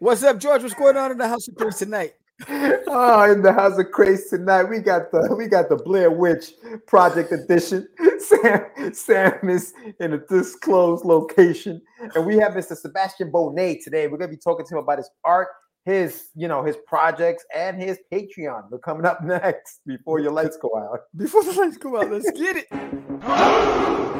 What's up, George? What's going on in the house of Craze tonight? oh, in the house of Craze tonight, we got the we got the Blair Witch Project Edition. Sam Sam is in a disclosed location, and we have Mr. Sebastian Bonet today. We're gonna be talking to him about his art, his you know his projects, and his Patreon. We're coming up next before your lights go out. Before the lights go out, let's get it.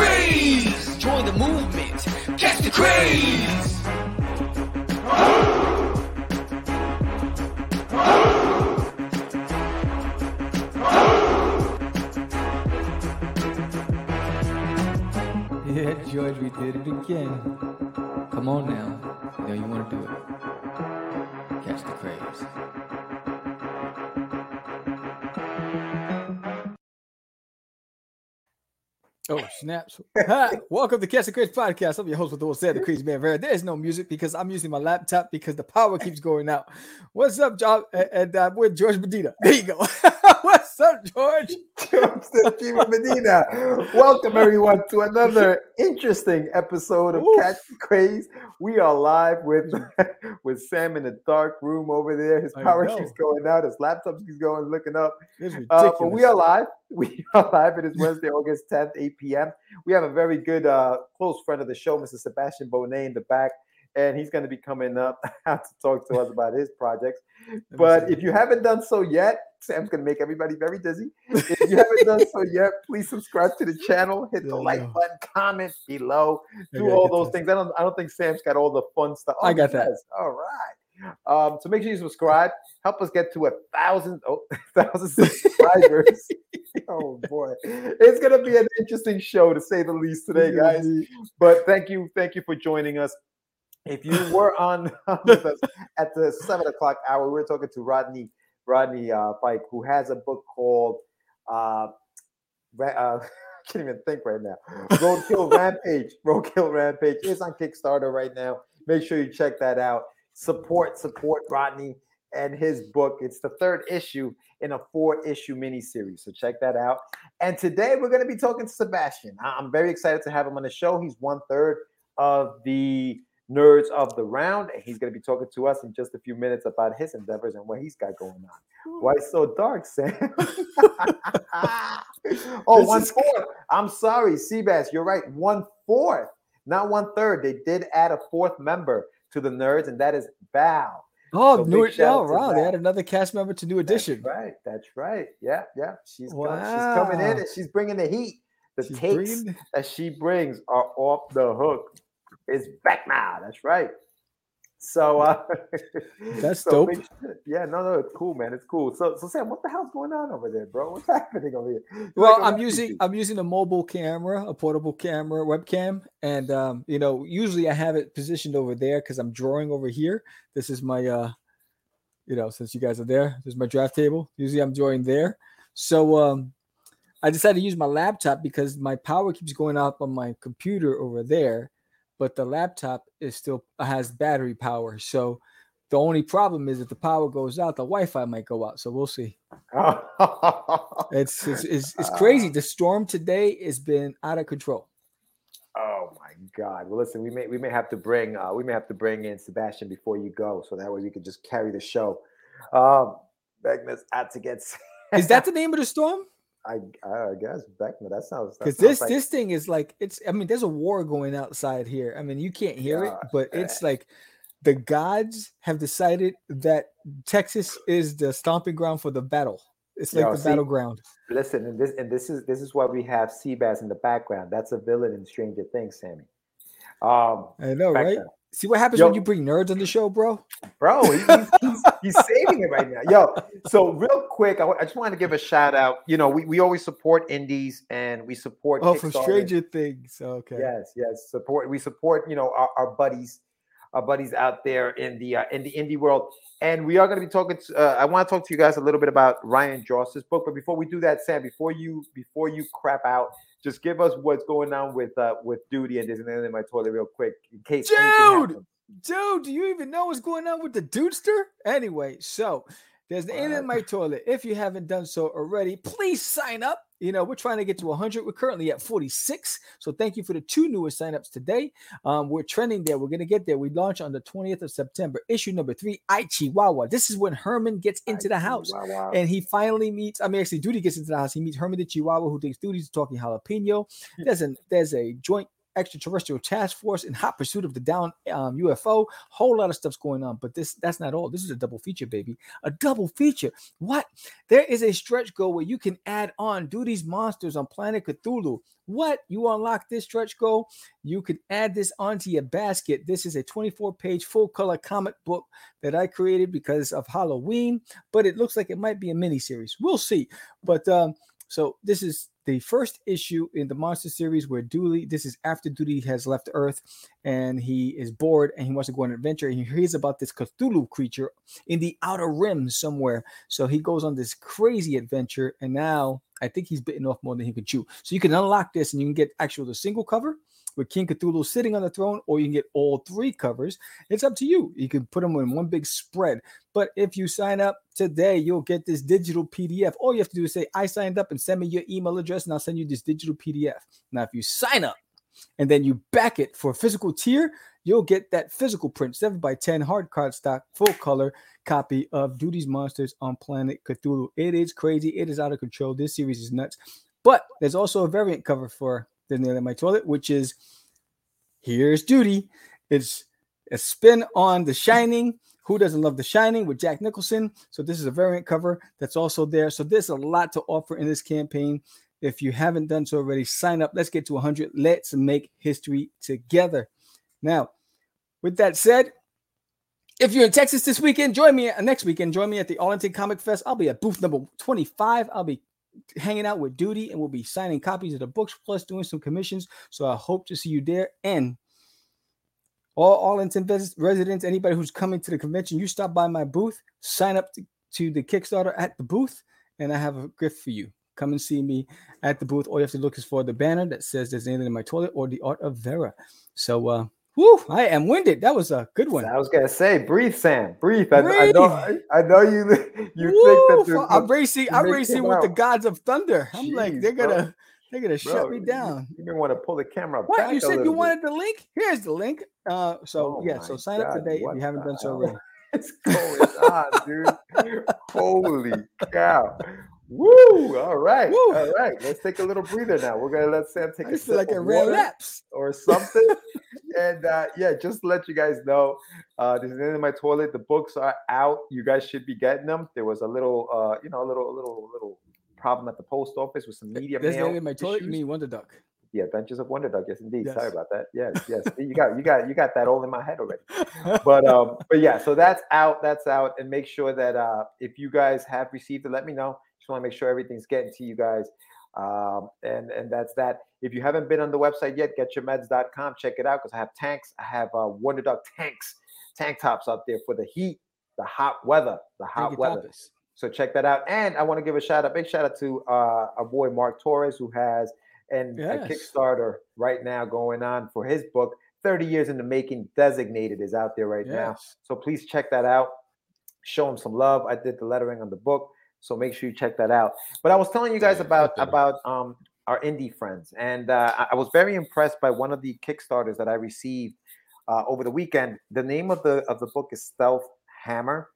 craze. Join the movement, catch the craze. Yeah, George, we did it again. Come on now. Know you want to do it. Catch the craze. Oh, snaps. Hi, welcome to Catch the Craze podcast. I'm your host with the said the Crazy Man Vera. There's no music because I'm using my laptop because the power keeps going out. What's up, John? And, and uh, with George Medina. There you go. What's up, George? Steve Medina. Welcome everyone to another interesting episode of Oof. Catch the Craze. We are live with with Sam in the dark room over there. His power keeps going out. His laptop keeps going, looking up. Uh, but we are live. We are live. It is Wednesday, August 10th, 8 p.m. We have a very good uh, close friend of the show, Mr. Sebastian Bonet, in the back, and he's going to be coming up to talk to us about his projects. But if you haven't done so yet, Sam's going to make everybody very dizzy. If you haven't done so yet, please subscribe to the channel, hit the you like go. button, comment below, do all those this. things. I don't, I don't think Sam's got all the fun stuff. I Oh, got that. All right. Um, so make sure you subscribe. Help us get to a thousand, oh, thousand subscribers. oh boy, it's gonna be an interesting show to say the least today, guys. But thank you, thank you for joining us. If you were on with us at the seven o'clock hour, we were talking to Rodney Rodney uh, Pike, who has a book called uh, uh, I can't even think right now. Roadkill Rampage. Roadkill Rampage is on Kickstarter right now. Make sure you check that out. Support, support Rodney and his book. It's the third issue in a four issue miniseries. So check that out. And today we're going to be talking to Sebastian. I'm very excited to have him on the show. He's one third of the nerds of the round, and he's going to be talking to us in just a few minutes about his endeavors and what he's got going on. Why so dark, Sam? oh, one is- fourth. I'm sorry, Seabass. You're right. One fourth, not one third. They did add a fourth member to the nerds, and that is Val. Oh, So new oh, wow. They had another cast member to New Edition. That's right. That's right. Yeah, yeah. She's com- she's coming in and she's bringing the heat. The She's takes bringing- that she brings are off the hook. It's back now. That's right. So uh That's so dope. Yeah, no, no, it's cool, man. It's cool. So so Sam, what the hell's going on over there, bro? What's happening over here? Well, I'm using I'm using a mobile camera, a portable camera, webcam, and um, you know, usually I have it positioned over there because I'm drawing over here. This is my uh, you know, since you guys are there, this is my draft table. Usually I'm drawing there. So um, I decided to use my laptop because my power keeps going up on my computer over there, but the laptop is still has battery power. So the only problem is if the power goes out, the Wi-Fi might go out. So we'll see. It's it's it's, it's crazy. Ah. The storm today has been out of control. Oh my God! Well, listen, we may we may have to bring uh, we may have to bring in Sebastian before you go, so that way we can just carry the show. Um, to get. Is that the name of the storm? I I guess Vecna. That sounds Because this like- this thing is like it's. I mean, there's a war going outside here. I mean, you can't hear it, God, but it's like the gods have decided that Texas is the stomping ground for the battle. It's like Yo, the see, battleground. Listen, and this and this is this is why we have Seabass in the background. That's a villain in Stranger Things, Sammy. Um, I know, right? See what happens Yo. when you bring nerds on the show, bro? bro, he- he's, he's saving it right now. Yo, so real quick, I, I just want to give a shout out. You know, we, we always support indies and we support. Oh, for Stranger Things. Okay. Yes, yes. Support. We support. You know, our, our buddies, our buddies out there in the uh, in the indie world. And we are going to be talking. To, uh, I want to talk to you guys a little bit about Ryan Joss's book. But before we do that, Sam, before you before you crap out, just give us what's going on with uh, with Duty and anything in my toilet real quick in case. Dude, dude, do you even know what's going on with the Dudester? Anyway, so there's an alien in my toilet. If you haven't done so already, please sign up. You know, we're trying to get to 100. We're currently at 46. So thank you for the two newest signups today. Um, we're trending there. We're going to get there. We launch on the 20th of September. Issue number three, Aichiwawa. This is when Herman gets into the house and he finally meets, I mean, actually, Duty gets into the house. He meets Herman the Chihuahua, who thinks Duty's talking jalapeno. Hmm. There's, an, there's a joint extraterrestrial task force in hot pursuit of the down um, UFO. Whole lot of stuff's going on, but this that's not all. This is a double feature, baby. A double feature. What? There is a stretch goal where you can add on do these monsters on Planet Cthulhu. What? You unlock this stretch goal, you can add this onto your basket. This is a 24 page full color comic book that I created because of Halloween, but it looks like it might be a mini series. We'll see. But um, so this is the first issue in the monster series where Dooley, this is after Dooley has left Earth and he is bored and he wants to go on an adventure. And he hears about this Cthulhu creature in the outer rim somewhere. So he goes on this crazy adventure. And now I think he's bitten off more than he could chew. So you can unlock this and you can get actual the single cover with King Cthulhu sitting on the throne, or you can get all three covers. It's up to you. You can put them in one big spread. But if you sign up today, you'll get this digital PDF. All you have to do is say, I signed up and send me your email address, and I'll send you this digital PDF. Now, if you sign up and then you back it for a physical tier, you'll get that physical print, 7 by 10 hard card stock, full color copy of Duty's Monsters on Planet Cthulhu. It is crazy. It is out of control. This series is nuts. But there's also a variant cover for the nail in my toilet, which is here's duty. It's a spin on The Shining. Who doesn't love The Shining with Jack Nicholson? So this is a variant cover that's also there. So there's a lot to offer in this campaign. If you haven't done so already, sign up. Let's get to 100. Let's make history together. Now, with that said, if you're in Texas this weekend, join me uh, next weekend. Join me at the Arlington Comic Fest. I'll be at booth number 25. I'll be hanging out with Duty, and we'll be signing copies of the books plus doing some commissions. So I hope to see you there. And all Arlington residents, anybody who's coming to the convention, you stop by my booth, sign up to, to the Kickstarter at the booth, and I have a gift for you. Come and see me at the booth. All you have to look is for the banner that says "There's anything in my toilet" or "The Art of Vera." So, uh, Whew, I am winded. That was a good one. I was gonna say, breathe, Sam, breathe. breathe. I, I, know, I, I, know you. You Woo, think that I'm racing. I'm racing with out. the gods of thunder. I'm Jeez, like, they're gonna, bro. they're gonna bro, shut me down. You, you want to pull the camera. What you said? You wanted the link? Here's the link. Uh, so oh yeah, so sign God, up today if you haven't done so already. What's going on, dude? Holy cow! Woo! All right, Woo. all right. Let's take a little breather now. We're gonna let Sam take I a sip like a red laps or something. and uh, yeah, just to let you guys know, uh, this is in my toilet. The books are out. You guys should be getting them. There was a little, uh, you know, a little, a little, little problem at the post office with some media There's mail. in my toilet. You mean Wonder Duck? The Adventures of Wonder Duck. Yes, indeed. Yes. Sorry about that. Yes, yes. you got, you got, you got that all in my head already. But um, but yeah. So that's out. That's out. And make sure that uh, if you guys have received it, let me know want to make sure everything's getting to you guys. Um, and and that's that. If you haven't been on the website yet, getyourmeds.com. Check it out because I have tanks. I have uh, Wonder Dog tanks, tank tops out there for the heat, the hot weather, the hot weather. Topics. So check that out. And I want to give a shout out, big shout out to uh, our boy Mark Torres, who has and yes. a Kickstarter right now going on for his book. 30 years in the making, designated is out there right yes. now. So please check that out. Show him some love. I did the lettering on the book. So make sure you check that out. But I was telling you guys about about um, our indie friends, and uh, I was very impressed by one of the Kickstarters that I received uh, over the weekend. The name of the of the book is Stealth Hammer,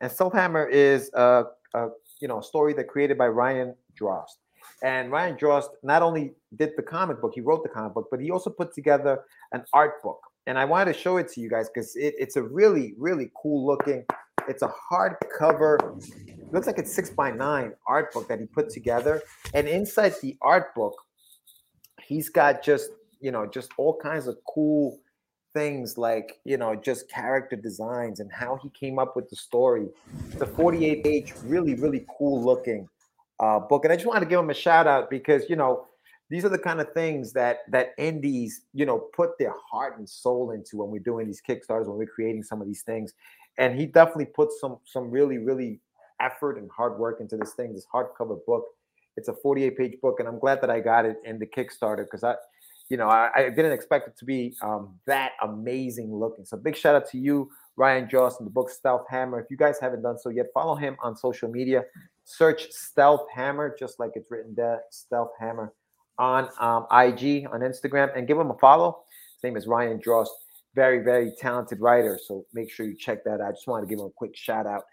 and Stealth Hammer is a, a you know story that created by Ryan Drost. And Ryan Drost not only did the comic book, he wrote the comic book, but he also put together an art book. And I wanted to show it to you guys because it, it's a really, really cool looking it's a hardcover, looks like it's six by nine art book that he put together. And inside the art book, he's got just, you know, just all kinds of cool things like you know just character designs and how he came up with the story. The 48 page, really really cool looking uh, book, and I just wanted to give him a shout out because you know these are the kind of things that that indies you know put their heart and soul into when we're doing these kickstarters when we're creating some of these things and he definitely put some some really really effort and hard work into this thing this hardcover book it's a 48 page book and i'm glad that i got it in the kickstarter because i you know I, I, didn't expect it to be um, that amazing looking so big shout out to you ryan joss and the book stealth hammer if you guys haven't done so yet follow him on social media search stealth hammer just like it's written there stealth hammer on um, IG, on Instagram, and give him a follow. His name is Ryan Drost. Very, very talented writer. So make sure you check that out. I just wanted to give him a quick shout out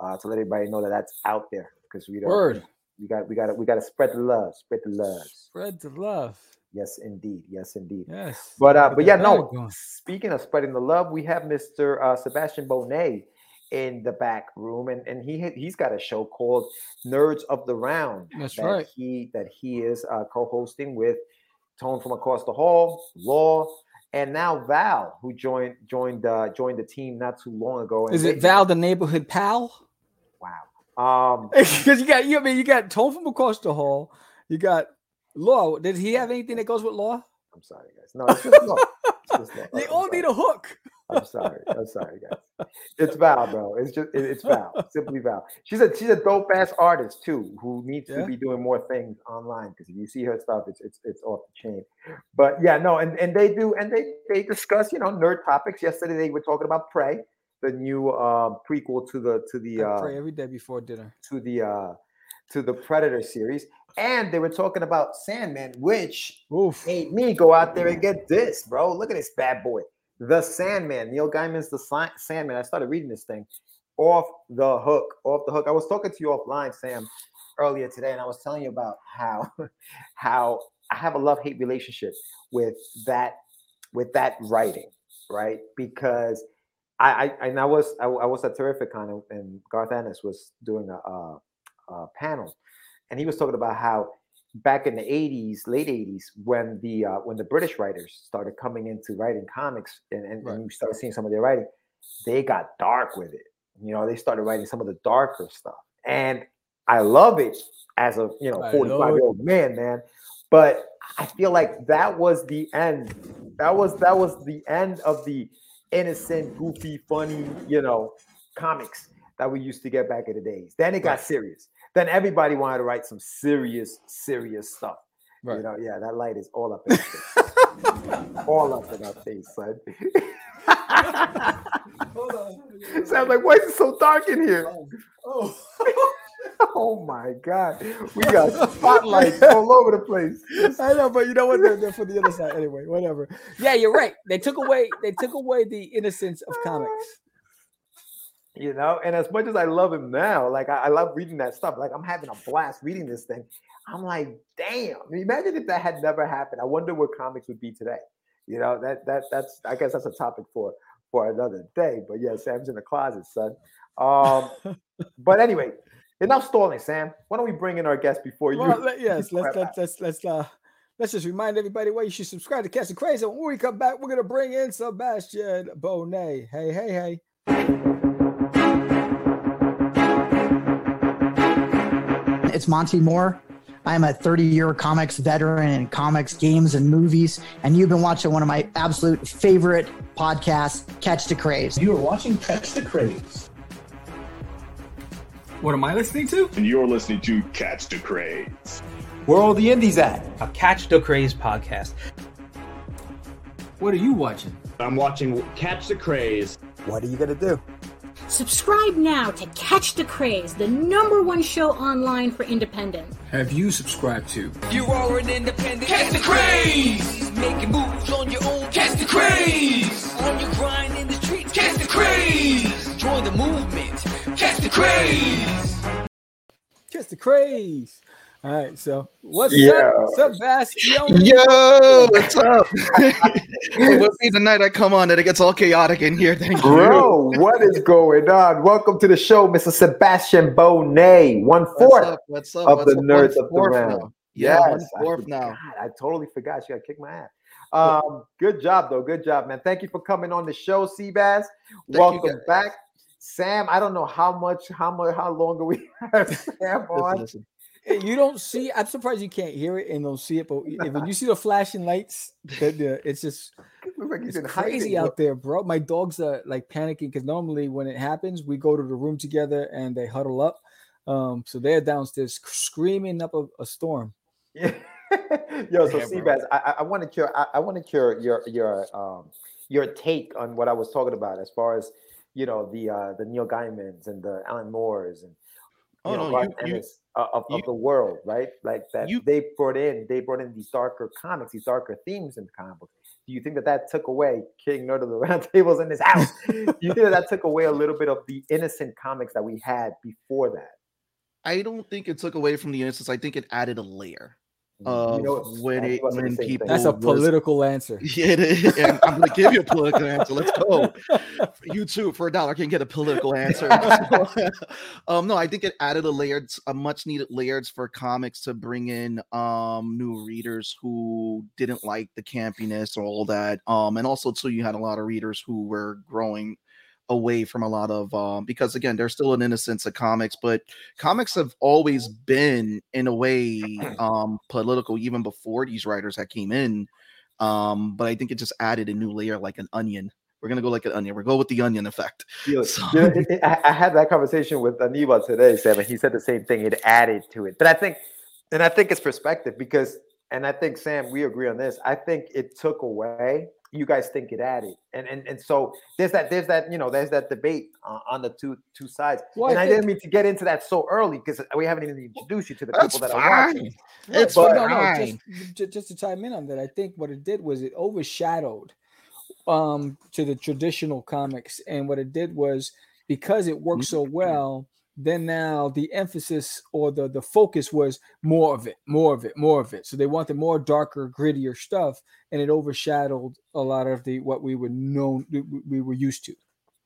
uh, to let everybody know that that's out there because we don't. Word. We got, we got, to, we got to spread the love. Spread the love. Spread the love. Yes, indeed. Yes, indeed. Yes. But uh, but yeah, no. Speaking of spreading the love, we have Mr. Uh, Sebastian Bonet in the back room, and and he he's got a show called Nerds of the Round. That's that right. He that he is uh, co-hosting with Tone from across the hall, Law, and now Val, who joined joined uh, joined the team not too long ago. Is it Val, the neighborhood pal? Wow. Um, because you got you I mean you got Tone from across the hall. You got Law. Did he have anything that goes with Law? I'm sorry, guys. No, it's just Law. It's just law. they I'm all sorry. need a hook. I'm sorry. I'm sorry, guys. It's Val, bro. It's just it- it's Val. Simply Val. She's a she's a dope ass artist too, who needs Yeah. to be doing more things online. Because if you see her stuff, it's it's it's off the chain. But yeah, no, and and they do, and they they discuss you know nerd topics. Yesterday they were talking about Prey, the new uh, prequel to the to the uh, pray every day before dinner. to the uh, to the Predator series, and they were talking about Sandman, which Oof. made me go out there and get this, bro. Look at this bad boy. The Sandman. Neil Gaiman's The Si- Sandman. I started reading this thing off the hook. Off the hook. I was talking to you offline, Sam, earlier today, and I was telling you about how how I have a love-hate relationship with that with that writing, right? Because I, I and I was I, I was at Terrificon and, and Garth Ennis was doing a, a, a panel, and he was talking about how back in the 80s late 80s when the uh, when the british writers started coming into writing comics and, and, Right. and you started seeing some of their writing they got dark with it. You know they started writing some of the darker stuff. And i love it as a you know 45 year old man man but i feel like that was the end. That was that was the end of the innocent goofy funny you know comics that we used to get back in the days then it got Right. serious then everybody wanted to write some serious, serious stuff. Right. You know, yeah, that light is all up in our face. all up in our face, son. Hold on. so like, why is it so dark in here? Oh. Oh my god. We got spotlights all over the place. I know, but you know what? They're, they're for the other side anyway. Whatever. Yeah, you're right. They took away. They took away the innocence of comics. You know, and as much as I love him now, like I, I love reading that stuff. Like I'm having a blast reading this thing. I'm like, damn. Imagine if that had never happened. I wonder where comics would be today. You know, that that that's I guess that's a topic for for another day. But yeah, Sam's in the closet, son. Um, but anyway, enough stalling, Sam. Why don't we bring in our guest before you? Well, let- yes, you let's let's let's let's uh let's just remind everybody why you should subscribe to Catch the Crazy. When we come back, we're gonna bring in Sebastian Bonet. Hey, hey, hey. It's Monty Moore. I'm a 30 year comics veteran in comics, games, and movies. And you've been watching one of my absolute favorite podcasts, Catch the Craze. You are watching Catch the Craze, What am I listening to? and you're listening to Catch the Craze. Where are all the indies at? A Catch the Craze podcast. What are you watching? I'm watching Catch the Craze. What are you gonna do? Subscribe now to Catch the Craze, the number one show online for independent. Have you subscribed to? You are an independent. Catch the craze. Making moves on your own. Catch the craze. On your grind in the streets. Catch the craze. Join the movement. Catch the craze. Catch the Craze. All right, so what's Yeah. up, Sebastian? Yo, what's up? it must be the night I come on and it gets all chaotic in here. Thank you. Bro, what is going on? Welcome to the show, Mr. Sebastian Bonet, one What's up? What's up? of What's the up? nerds of the fourth round. Yeah, one Yes, I fourth forgot. now. I totally forgot. She got to kick my ass. Um, good job though. Good job, man. Thank you for coming on the show, Seabass. Welcome guys. back. Sam, I don't know how much, how much, how long do we have Sam on? Listen, listen. You don't see. I'm surprised you can't hear it and don't see it. But if- when you see the flashing lights, the, the, it's just Looks like he's it's in hiding, crazy out there, bro. My dogs are like panicking because normally when it happens, we go to the room together and they huddle up. Um, so they're downstairs screaming up a, a storm. Yeah. Yo, so Yeah, bro. Seabass, I, I- I wanted your, I, I wanted your, your, your, um, your take on what I was talking about as far as you know the uh, the Neil Gaimans and the Alan Moores and Oh, you know, no, you- you- uh, of, of the world, right? Like that you- they brought in, they brought in these darker comics, these darker themes in the comic books. Do you think that that took away King Nerd of the Round Tables in his house? Do you think that that took away a little bit of the innocent comics that we had before that? I don't think it took away from the innocence. I think it added a layer You know, when it when say the same people That's a was- political answer. Yeah, it is. And I'm gonna give you a political answer. Let's go. You too, for a dollar, can get a political answer. um, no, I think it added a layered, a much needed layers for comics to bring in um new readers who didn't like the campiness or all that. Um, and also too, you had a lot of readers who were growing away from a lot of um because again there's still an innocence of comics but comics have always been in a way um political even before these writers that came in um but i think it just added a new layer like an onion we're gonna go like an onion we're go with the onion effect So- it- it- I, I had that conversation with Aniba today, Sam, and he said the same thing. It added to it, but I think, and I think it's perspective because, and I think Sam, we agree on this. I think it took away. You guys think it added, and and and so there's that there's that you know there's that debate uh, on the two two sides. Well, and I, think- didn't mean to get into that so early because we haven't even introduced you to the people that are watching. fine Right, it's but fine no, no, just, just to chime in on that, I think what it did was it overshadowed um to the traditional comics, and what it did was because it worked so Mm-hmm. well, then now the emphasis or the the focus was more of it, more of it, more of it. So they wanted more darker, grittier stuff, and it overshadowed a lot of the what we were known we- we were used to.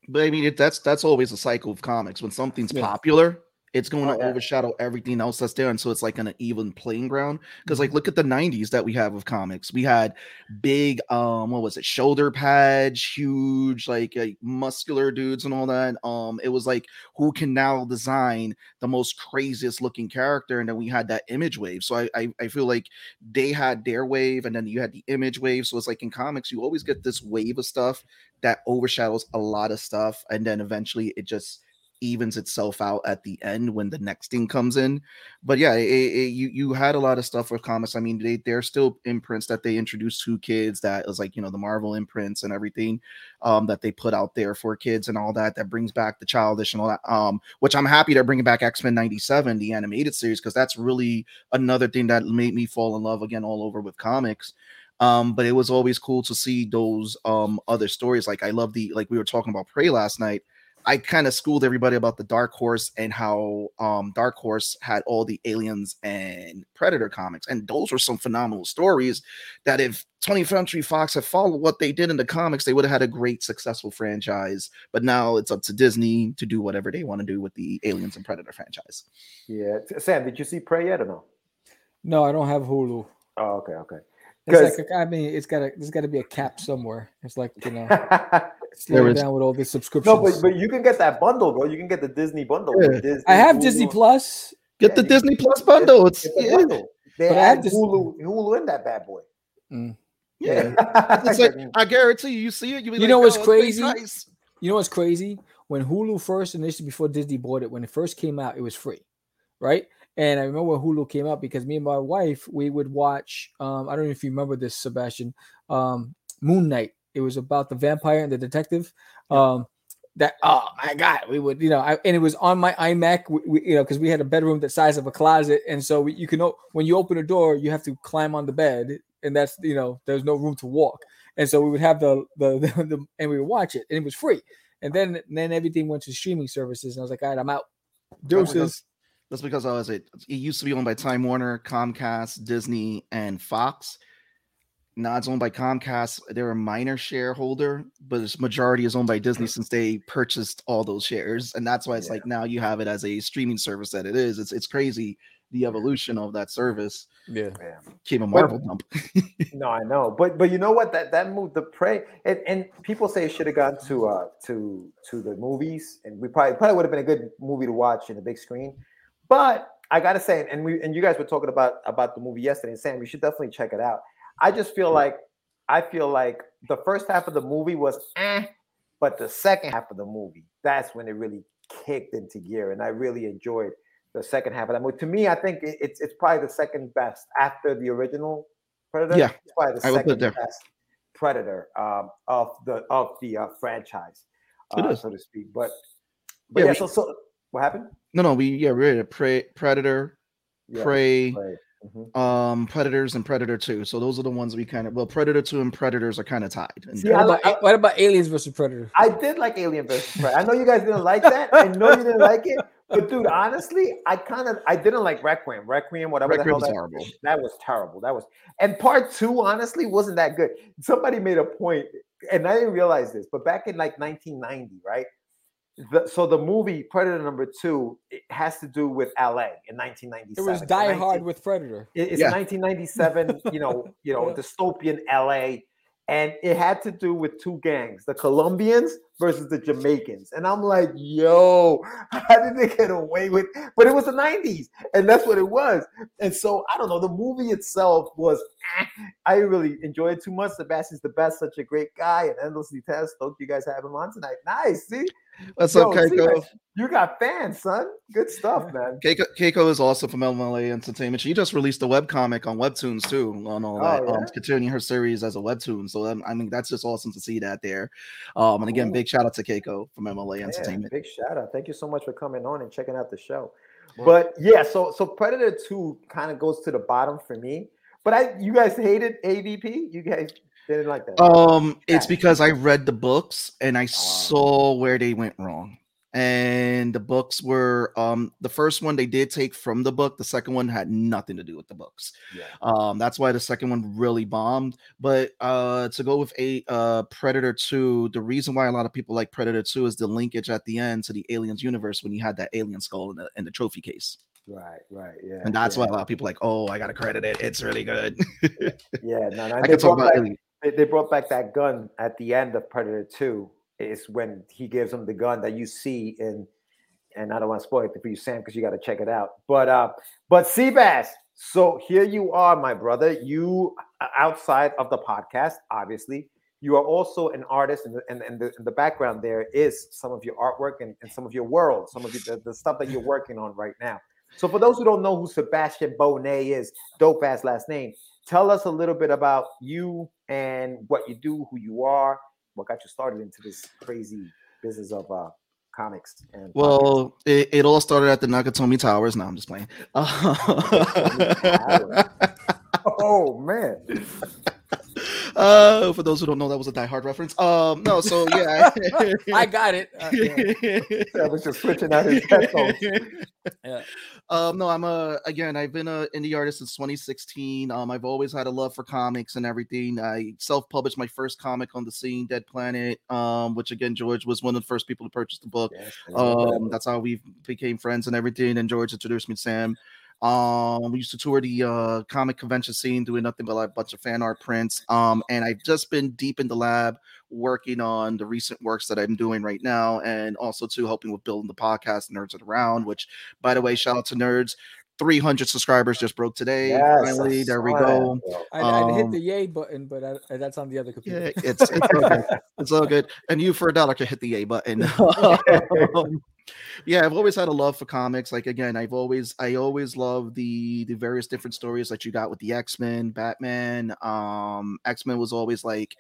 but i mean it, that's that's always a cycle of comics when something's Yeah. popular it's going Oh, to yeah. overshadow everything else that's there and so it's like an even playing ground because Mm-hmm. like look at the 90s that we have of comics we had big um what was it shoulder pads huge like uh, muscular dudes and all that um it was like who can now design the most craziest looking character and then we had that image wave so I, I i feel like they had their wave and then you had the image wave so it's like in comics you always get this wave of stuff that overshadows a lot of stuff and then eventually it just evens itself out at the end when the next thing comes in. But yeah it, it- you you had a lot of stuff with comics. I mean they they're still imprints that they introduced to kids that was like you know the marvel imprints and everything um that they put out there for kids and all that that brings back the childish and all that um which i'm happy they're bringing back x-men 97 the animated series because that's really another thing that made me fall in love again all over with comics. Um but it was always cool to see those um other stories. Like i love the like we were talking about prey last night i kind of schooled everybody about the dark horse and how um dark horse had all the aliens and predator comics and those were some phenomenal stories that if 20th century fox had followed what they did in the comics they would have had a great successful franchise but now it's up to disney to do whatever they want to do with the aliens and predator franchise Yeah, Sam, did you see Prey yet or no? No, I don't have Hulu. Oh, okay, okay. It's 'Cause- like a, I mean, it's got to there's got to be a cap somewhere. It's like you know, slow is. down with all these subscriptions. No, but but you can get that bundle, bro. You can get the Disney bundle. Yeah. Disney, I have Hulu. Disney Plus. get Yeah, the disney plus bundle it's, It's a yeah. bundle. They But I have add Hulu, Hulu in that bad boy. Mm. yeah It's like, I guarantee you, you see it. You, You like, know what's "Oh, crazy? nice." You know what's crazy? When Hulu first initially before Disney bought it, when it first came out, it was free, right? And I remember when Hulu came out because me and my wife we would watch. Um, I don't know if you remember this, Sebastian. Um, Moonlight. It was about the vampire and the detective. Um, that oh my god, we would you know, I, and it was on my iMac. We, we, you know, because we had a bedroom the size of a closet, and so we, you can when you open a door, you have to climb on the bed, and that's you know, there's no room to walk, and so we would have the the, the, the and we would watch it, and it was free. And then then everything went to streaming services, and I was like, all right, I'm out. Deuces. That's because I was it. It used to be owned by Time Warner, Comcast, Disney, and Fox. Now it's owned by Comcast. They're a minor shareholder, but its majority is owned by Disney since they purchased all those shares, and that's why it's Yeah. like now you have it as a streaming service that it is. It's it's crazy the evolution of that service Yeah. Yeah. came a But- Marvel dump. No, I know, but but you know what? That that move, the prey, and, and people say it should have gone to uh to to the movies, and we probably probably would have been a good movie to watch in the big screen. But I gotta say, and we and you guys were talking about about the movie yesterday, and Sam, you should definitely check it out. I just feel like I feel like the first half of the movie was eh, but the second half of the movie, that's when it really kicked into gear, and I really enjoyed the second half of that movie. To me, I think it- it's it's probably the second best after the original Predator. Yeah, it's probably the I will put it second best Predator um, of the of the uh, franchise, uh, so to speak. But but Yeah, yeah, we- so so what happened? No, no, we yeah, we're at Prey, Predator, Yeah, Prey, right. Mhm. um, Predators, and Predator Two. So those are the ones we kind of well, Predator Two and Predators are kind of tied. in See, What like- about, what about Aliens versus Predator? I did like Alien versus Predator. I know you guys didn't like that. I know you didn't like it, but dude, honestly, I kind of I didn't like Requiem. Requiem, whatever Requiem the was hell that, horrible. that was terrible. That was and part two, honestly, wasn't that good. Somebody made a point, and I didn't realize this, but back in like 1990, right? The, so the movie Predator number two it has to do with LA in 1997. It was Die 19 Hard with Predator. it- It's Yeah. 1997, you know, you know, Yeah. dystopian LA, and it had to do with two gangs, the Colombians versus the Jamaicans. And I'm like, yo, how did they get away with? But it was the 90s, and that's what it was. And so I don't know. The movie itself was, eh, I really enjoyed it too much. Sebastian's the best, such a great guy, and endlessly test. Hope you guys have him on tonight. Nice, see, What's Yo, up, Keiko? man, you got fans, son. Good stuff, man. Keiko, Keiko is also from MLA Entertainment. She just released a web comic on Webtoons too, on all that, Oh, yeah? um, continuing her series as a webtoon. So um, I mean, that's just awesome to see that there. Um, and again, Cool. big shout out to Keiko from MLA Yeah, Entertainment. big shout out. Thank you so much for coming on and checking out the show. But yeah, so so Predator 2 kind of goes to the bottom for me. But I you guys hated AVP? You guys didn't like that? Um, it's because I read the books and I saw where they went wrong. And the books were um the first one they did take from the book, the second one had nothing to do with the books. Yeah. Um, that's why the second one really bombed. But uh to go with a uh Predator 2, the reason why a lot of people like Predator 2 is the linkage at the end to the aliens universe when you had that alien skull in the in the trophy case. Right, right, yeah. And that's yeah, why a lot of people like, oh, I gotta credit it. It's really good. Yeah, no, no. I they can talk about back- alien. They, brought back that gun at the end of Predator 2 is when he gives him the gun that you see in and I don't want to spoil it for you, Sam, because you got to check it out. But uh, but Seabass, so here you are, my brother. You uh, outside of the podcast, obviously, you are also an artist, and and, and the, and the background there is some of your artwork and, and some of your world, some of the, the stuff that you're working on right now. So for those who don't know who Sebastian Bonet is, dope ass last name, tell us a little bit about you and what you do, who you are, what got you started into this crazy business of uh, comics and. Well, it, it all started at the Nakatomi Towers. No, I'm just playing. oh man uh, for those who don't know, that was a Die Hard reference. Um, no, so yeah, I got it. Uh, yeah. yeah, was just switching out his headphones. Yeah. Um, no, I'm a again. I've been a indie artist since 2016. Um, I've always had a love for comics and everything. I self-published my first comic on the scene, Dead Planet. Um, which again, George was one of the first people to purchase the book. Yes, I love that. Um, that's how we became friends and everything. And George introduced me to Sam. Um, we used to tour the uh comic convention scene, doing nothing but like a bunch of fan art prints. Um, and I've just been deep in the lab working on the recent works that I'm doing right now, and also too helping with building the podcast Nerds Around. Which, by the way, shout out to Nerds. 300 subscribers just broke today. Yes, I Finally, there we go. that, bro. I, I hit Um, the yay button, but I, that's on the other computer. Yeah, it's it's all good. It's all good. And you for a dollar can hit the A button. Um, yeah, I've always had a love for comics. Like again, I've always I always love the the various different stories that you got with the X-Men, Batman. Um X-Men was always like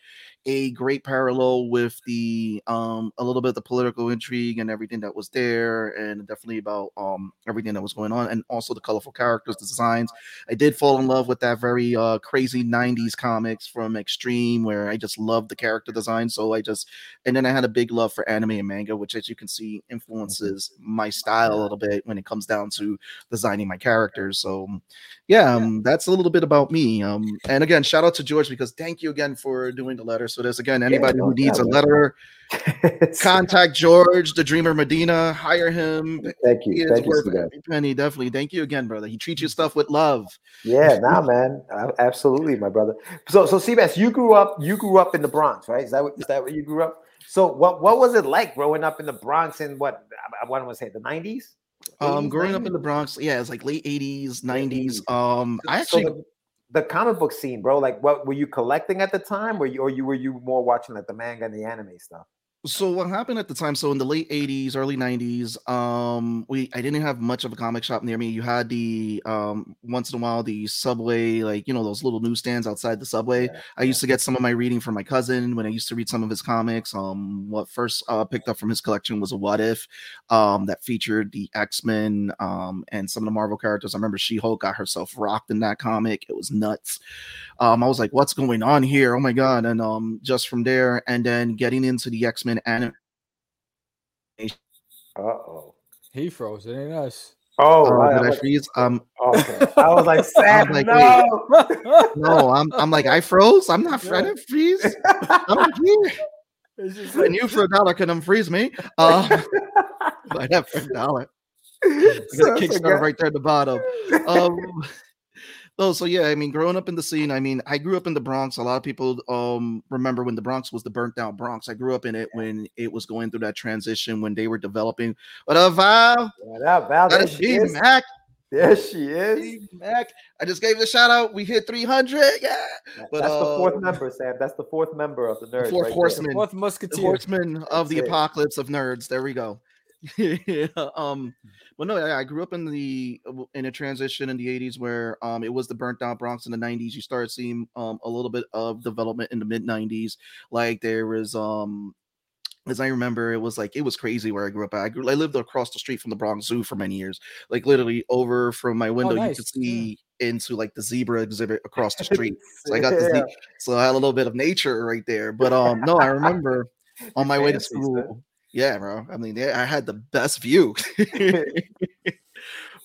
a great parallel with the um a little bit of the political intrigue and everything that was there and definitely about um everything that was going on and also the colorful characters, the designs. I did fall in love with that very uh crazy 90s comics from Extreme where I just loved the character design. So I just and then I had a big love for anime and manga, which as you can see influences influences my style a little bit when it comes down to designing my characters. So, yeah, um, that's a little bit about me. Um, and again, shout out to George because thank you again for doing the letter. So, there's again anybody no who needs a letter, contact George, the Dreamer Medina, hire him. Thank you. Thank you, penny. Definitely, thank you again, brother. He treats you stuff with love. Yeah, nah, man, absolutely, my brother. So, so Seabass, you grew up, you grew up in the Bronx, right? Is that what, is that where you grew up? So, what what was it like growing up in the Bronx in what I want to say the nineties? Um, growing up in the Bronx, yeah, it's like late '80s, '90s. Um, I So actually the, the comic book scene, bro. Like, what were you collecting at the time? Were you or you were you more watching like the manga and the anime stuff? So what happened at the time? So in the late '80s, early '90s, um, we I didn't have much of a comic shop near me. You had the um once in a while the subway, like you know those little newsstands outside the subway. I used to get some of my reading from my cousin when I used to read some of his comics. Um, what first uh, picked up from his collection was a What If, um, that featured the X Men, um, and some of the Marvel characters. I remember She Hulk got herself rocked in that comic. It was nuts. Um, I was like, "What's going on here? Oh my god!" And um, just from there, and then getting into the X Men anime. Uh oh. He froze. It ain't us. Oh, Oh, I- did I I was- freeze? Um, okay. I was like, Sam, like, no. no, I'm I'm like I froze. I'm not I didn't freeze. I'm here. And you for a dollar can unfreeze me. Um, I have for a dollar. I got a So- so Kickstarter right there at the bottom. Um, no, so yeah, I mean, growing up in the scene, I mean, I grew up in the Bronx. A lot of people um remember when the Bronx was the burnt down Bronx. I grew up in it when it was going through that transition when they were developing. What up, Val? What up, Val? That she is. Mac. There she is. Mac. I just gave it a shout out. We hit 300. Yeah. But, That's the fourth uh, member, Sam. That's the fourth member of the The nerds. fourth right there. horseman. Fourth the musketeer. horseman of the it. apocalypse of nerds. There we go. yeah, um, but no, I, I grew up in the in a transition in the '80s where um it was the burnt down Bronx in the '90s. You started seeing um a little bit of development in the mid '90s. Like there was um as I remember, it was like it was crazy where I grew up. I grew, I lived across the street from the Bronx Zoo for many years. Like literally over from my window, you nice. could see into like the zebra exhibit across the street. So I got this. Yeah. So I had a little bit of nature right there. But um, no, I remember on my way to school. Yeah, bro. I mean, yeah, I had the best view.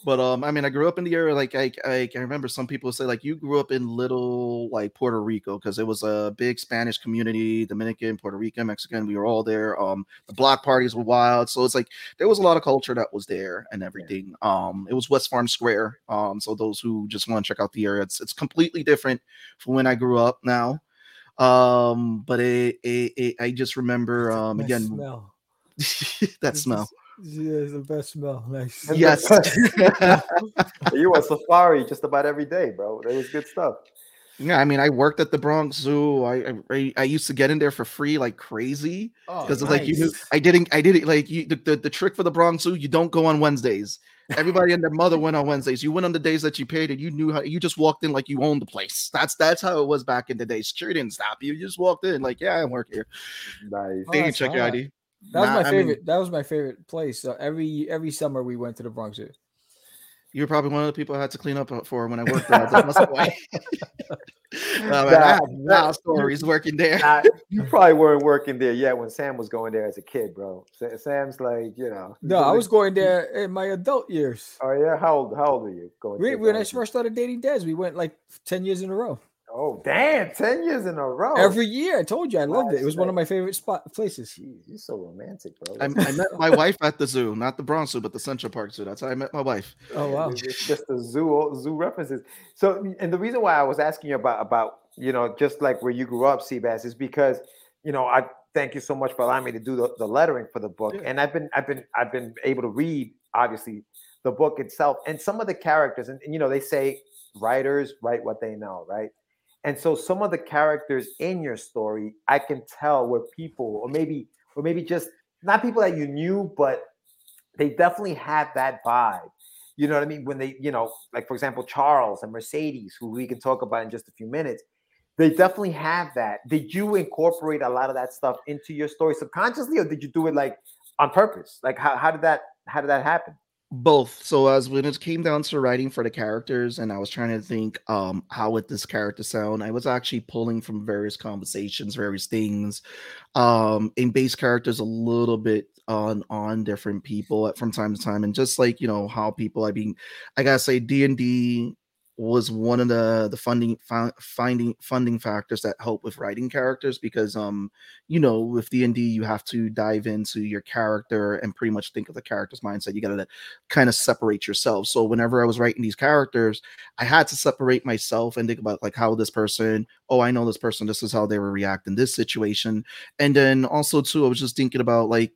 but um, I mean, I grew up in the area. Like, I, I, I remember some people say like you grew up in little like Puerto Rico because it was a big Spanish community, Dominican, Puerto Rican, Mexican. We were all there. Um, the block parties were wild. So it's like there was a lot of culture that was there and everything. Um, it was West Farm Square. Um, so those who just want to check out the area, it's it's completely different from when I grew up now. Um, but it, it, it I just remember um again smell. that smell. Yeah, it's the best smell. Nice. Yes. you were safari just about every day, bro. That was good stuff. Yeah, I mean, I worked at the Bronx Zoo. I I, I used to get in there for free like crazy Oh, because it's like you knew. I didn't I didn't like you the, the the trick for the Bronx Zoo. You don't go on Wednesdays. Everybody and their mother went on Wednesdays. You went on the days that you paid, and you knew how. You just walked in like you owned the place. That's that's how it was back in the day. Security didn't stop you. You just walked in like, yeah, I work here. Nice. Oh, They didn't that's check your hot. ID. That was Nah, my I mean- favorite. that was my favorite place. So every every summer we went to the Bronx Zoo. You're probably one of the people I had to clean up uh, for when I worked there. That must have why. I mean, I have nah, wild stories working there. Nah, you probably weren't working there yet when Sam was going there as a kid, bro. Sam's like, you know. No, I only- was going there in my adult years. Oh yeah, how old? How old were you going? We, when I first started dating Des, we went like ten years in a row. Oh damn, ten years in a row. Every year, I told you I loved it. It Nice, was one of my favorite spot places. You're so romantic, bro. I, I met my wife at the zoo, not the Bronx Zoo, but the Central Park Zoo. That's how I met my wife. Oh wow! It's it's just the zoo zoo references. So, and the reason why I was asking you about about you know just like where you grew up, Seabass, is because you know I thank you so much for allowing me to do the, the lettering for the book, and I've been I've been I've been able to read obviously the book itself and some of the characters, and, and you know they say writers write what they know, right? And so some of the characters in your story, I can tell were people, or maybe, or maybe just not people that you knew, but they definitely had that vibe. You know what I mean? When they, you know, like for example, Charles and Mercedes, who we can talk about in just a few minutes, they definitely have that. Did you incorporate a lot of that stuff into your story subconsciously, or did you do it like on purpose? Like how, how did that how did that happen? Both. So as when it came down to writing for the characters and i was trying to think um how would this character sound i was actually pulling from various conversations various things um in base characters a little bit on on different people from time to time and just like you know how people i mean i gotta say d&d was one of the the funding fi- finding funding factors that help with writing characters because um you know with d&d you have to dive into your character and pretty much think of the character's mindset. You gotta kind of separate yourself. So whenever i was writing these characters i had to separate myself and think about like how this person oh i know this person. This is how they would react in this situation. And then also too i was just thinking about like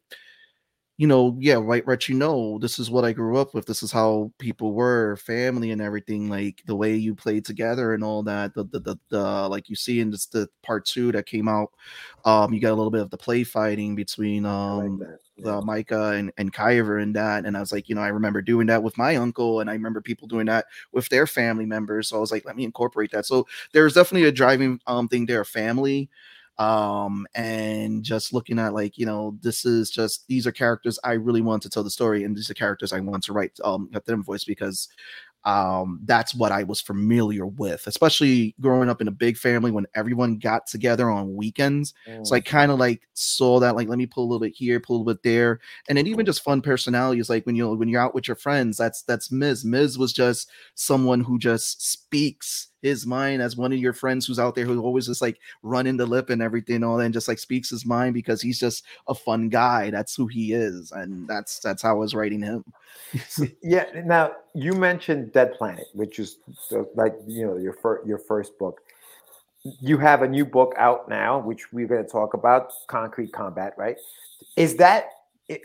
you know, yeah, right, right. You know, this is what I grew up with. This is how people were, family and everything. Like the way you played together and all that. The the the, the like you see in this the part two that came out. Um, you got a little bit of the play fighting between um like yeah. the Micah and and Kyver and that. And I was like, you know, I remember doing that with my uncle, and I remember people doing that with their family members. So I was like, let me incorporate that. So there's definitely a driving um thing there, family um and just looking at like you know this is just these are characters i really want to tell the story and these are characters i want to write um at them voice because um that's what i was familiar with especially growing up in a big family when everyone got together on weekends. So i Mm. kind of like saw that like let me pull a little bit here pull a little bit there and then even just fun personalities like when you when you're out with your friends that's that's miz. Miz was just someone who just speaks his mind as one of your friends who's out there who's always just like running the lip and everything all that and just like speaks his mind because he's just a fun guy that's who he is and that's that's how i was writing him Yeah. Now you mentioned Dead Planet, which is like you know your first your first book. You have a new book out now, which we're going to talk about, Concrete Combat. Right? Is that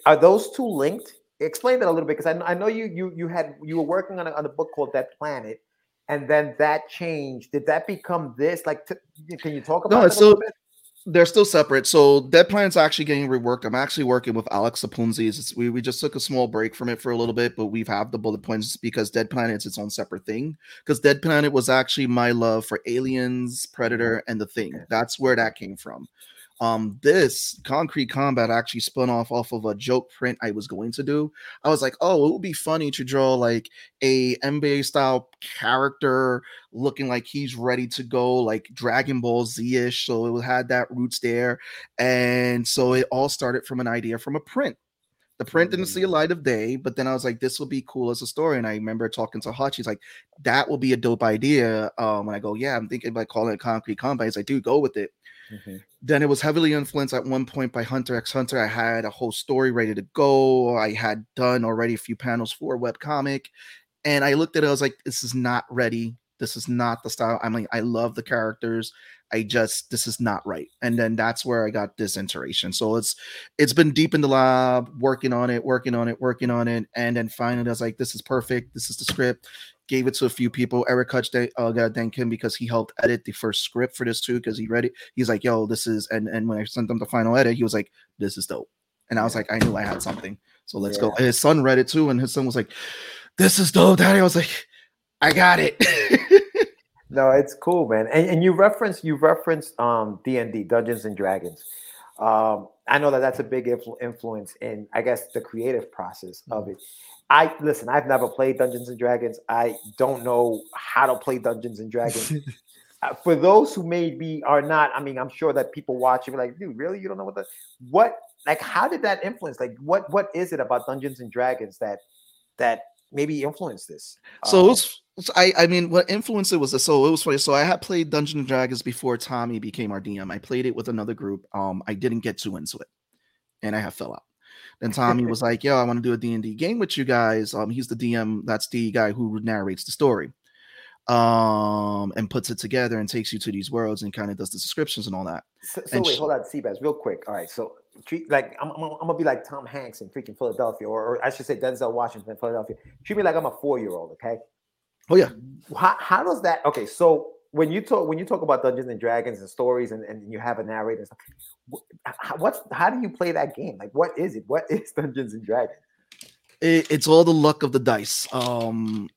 are those two linked? Explain that a little bit because I, I know you you you had you were working on a, on a book called Dead Planet, and then that changed. Did that become this? Like, t- can you talk about No, it's still they're still separate. So Dead Planet's actually getting reworked. I'm actually working with Alex Sapunzis. We we just took a small break from it for a little bit, but we've have the bullet points because Dead Planet's its own separate thing. Because Dead Planet was actually my love for Aliens, Predator, mm-hmm. and the Thing. That's where that came from. Um, this Concrete Combat actually spun off off of a joke print I was going to do. I was like, oh, it would be funny to draw like a NBA style character looking like he's ready to go, like Dragon Ball Z ish. So it had that roots there. And so it all started from an idea from a print. The print didn't see a light of day, but then I was like, this will be cool as a story. And I remember talking to Hutch. He's like, that will be a dope idea. Um, and I go, yeah, I'm thinking about calling it Concrete Combat. He's like, dude, go with it. Mhm. Then it was heavily influenced at one point by Hunter x Hunter. I had a whole story ready to go. I had done already a few panels for webcomic. And I looked at it, I was like, this is not ready. This is not the style. I'm like, I love the characters. I just this is not right. And then that's where I got this iteration. So it's it's been deep in the lab, working on it, working on it, working on it. And then finally I was like, this is perfect. This is the script. Gave it to a few people. Eric Hutch uh, got thank him because he helped edit the first script for this too, because he read it. He's like, yo, this is and and when I sent them the final edit, he was like, this is dope. And I was like, I knew I had something. So let's go. And his son read it too, and his son was like, This is dope, Daddy. I was like, I got it. No, it's cool, man. And, and you referenced you referenced um D and D Dungeons and Dragons. Um, I know that that's a big influ- influence in, I guess, the creative process of it. I listen. I've never played Dungeons and Dragons. I don't know how to play Dungeons and Dragons. Uh, for those who maybe are not, I mean, I'm sure that people watching are like, dude, really? You don't know what the what? Like, how did that influence? Like, what what is it about Dungeons and Dragons that that maybe influenced this? So Um, was, I, I mean, what influenced it was so it was funny. So I had played Dungeons and Dragons before Tommy became our DM. I played it with another group. Um, I didn't get too into it, and I have fell out. Then Tommy was like, "Yo, I want to do a D and D game with you guys." Um, he's the DM. That's the guy who narrates the story, um, and puts it together and takes you to these worlds and kind of does the descriptions and all that. So, so wait, sh- hold on, Seabass, real quick. All right, so treat like I'm, I'm, I'm gonna be like Tom Hanks in freaking Philadelphia, or, or I should say Denzel Washington in Philadelphia. Treat me like I'm a four year old, okay? Oh yeah. How, how does that? Okay, so when you talk when you talk about Dungeons and Dragons and stories, and, and you have a narrator, and stuff, what's how do you play that game? Like, what is it? What is Dungeons and Dragons? it, it's all the luck of the dice. Um,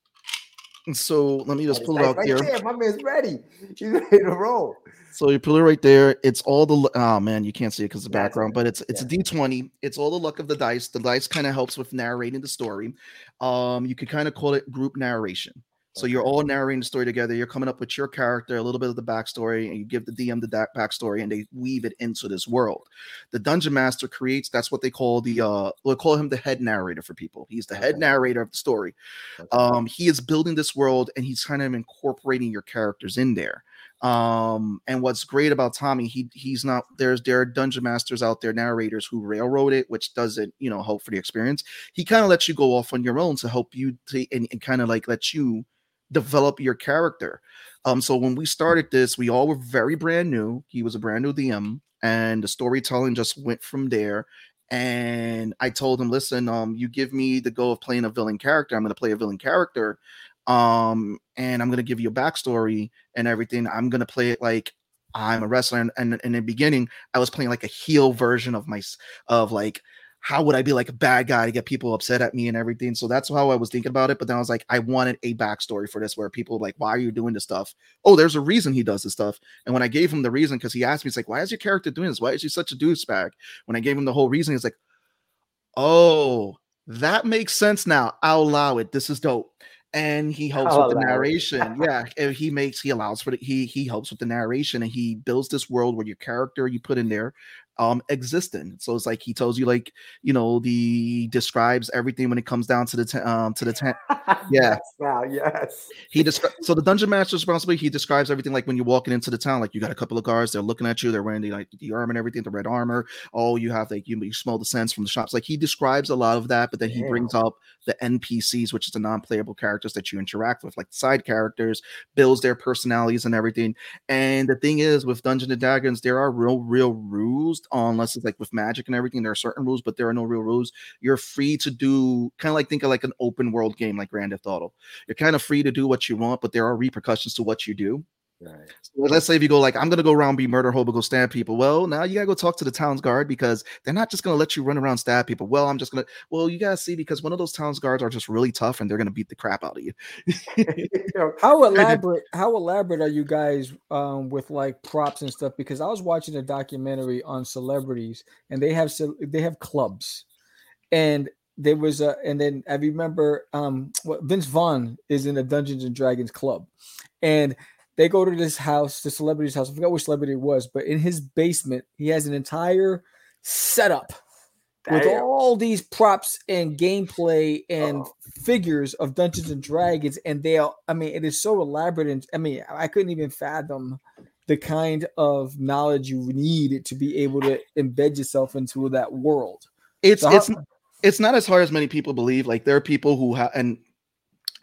So let me just pull it out right here. there. My man's ready. He's ready to roll. So you pull it right there. It's all the oh man, you can't see it because the Yeah, background, but it's it's Yeah. a D twenty. It's all the luck of the dice. The dice kind of helps with narrating the story. Um, you could kind of call it group narration. So you're all narrating the story together. You're coming up with your character, a little bit of the backstory, and you give the DM the da- backstory, and they weave it into this world. The dungeon master creates. That's what they call the. uh We'll call him the head narrator for people. He's the head narrator of the story. Um, he is building this world, and he's kind of incorporating your characters in there. Um, and what's great about Tommy, he he's not there's there are dungeon masters out there, narrators who railroad it, which doesn't you know help for the experience. He kind of lets you go off on your own to help you to and, and kind of like let you develop your character. Um, so when we started this, we all were very brand new. He was a brand new DM, and the storytelling just went from there. And I told him, listen, um, you give me the go of playing a villain character, I'm gonna play a villain character. Um, and I'm gonna give you a backstory and everything. I'm gonna play it like I'm a wrestler. And, and in the beginning, I was playing like a heel version of my of like how would I be like a bad guy to get people upset at me and everything? So that's how I was thinking about it. But then I was like, I wanted a backstory for this where people were like, why are you doing this stuff? Oh, there's a reason he does this stuff. And when I gave him the reason, because he asked me, he's like, why is your character doing this? Why is he such a douchebag? When I gave him the whole reason, he's like, oh, that makes sense now. I'll allow it. This is dope. And he helps I'll with the narration. yeah, and he makes he allows for the he he helps with the narration and he builds this world where your character you put in there um existing. So it's like he tells you like you know the describes everything when it comes down to the te- um to the tent. Yeah. Yes, now, yes. He describes so the dungeon master responsibility. He describes everything like when you're walking into the town, like you got a couple of guards, they're looking at you, they're wearing the like the armor and everything, the red armor. Oh, you have like you, you smell the scents from the shops. Like he describes a lot of that, but then he brings up the NPCs, which is the non-playable characters that you interact with, like side characters, builds their personalities and everything. And the thing is, with Dungeons and Dragons, there are real, real rules, unless it's like with magic and everything. There are certain rules, but there are no real rules. You're free to do kind of like think of like an open world game like Grand Theft Auto. You're kind of free to do what you want, but there are repercussions to what you do. Right. So let's say if you go like, I'm gonna go around be murder hobo, go stab people. Well, now you gotta go talk to the town's guard because they're not just gonna let you run around stab people. Well, I'm just gonna. Well, you gotta see because one of those town's guards are just really tough and they're gonna beat the crap out of you. How elaborate? How elaborate are you guys um, with like props and stuff? Because I was watching a documentary on celebrities, and they have ce- they have clubs, and there was a and then I remember um, what Vince Vaughn is in a Dungeons and Dragons club, and they go to this house, the celebrity's house. I forgot which celebrity it was, but in his basement, he has an entire setup with all these props and gameplay and Oh. figures of Dungeons and Dragons, and they are, I mean, it is so elaborate. And I mean, I couldn't even fathom the kind of knowledge you need to be able to embed yourself into that world. It's So how- it's it's not as hard as many people believe. Like there are people who have and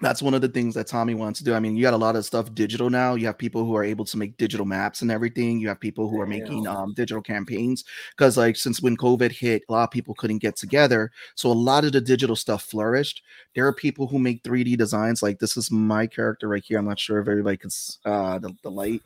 that's one of the things that Tommy wants to do. I mean, you got a lot of stuff digital now. You have people who are able to make digital maps and everything. You have people who are making um, digital campaigns because, like, since when COVID hit, a lot of people couldn't get together. So a lot of the digital stuff flourished. There are people who make 3D designs. Like this is my character right here. I'm not sure if everybody can uh, the, the light.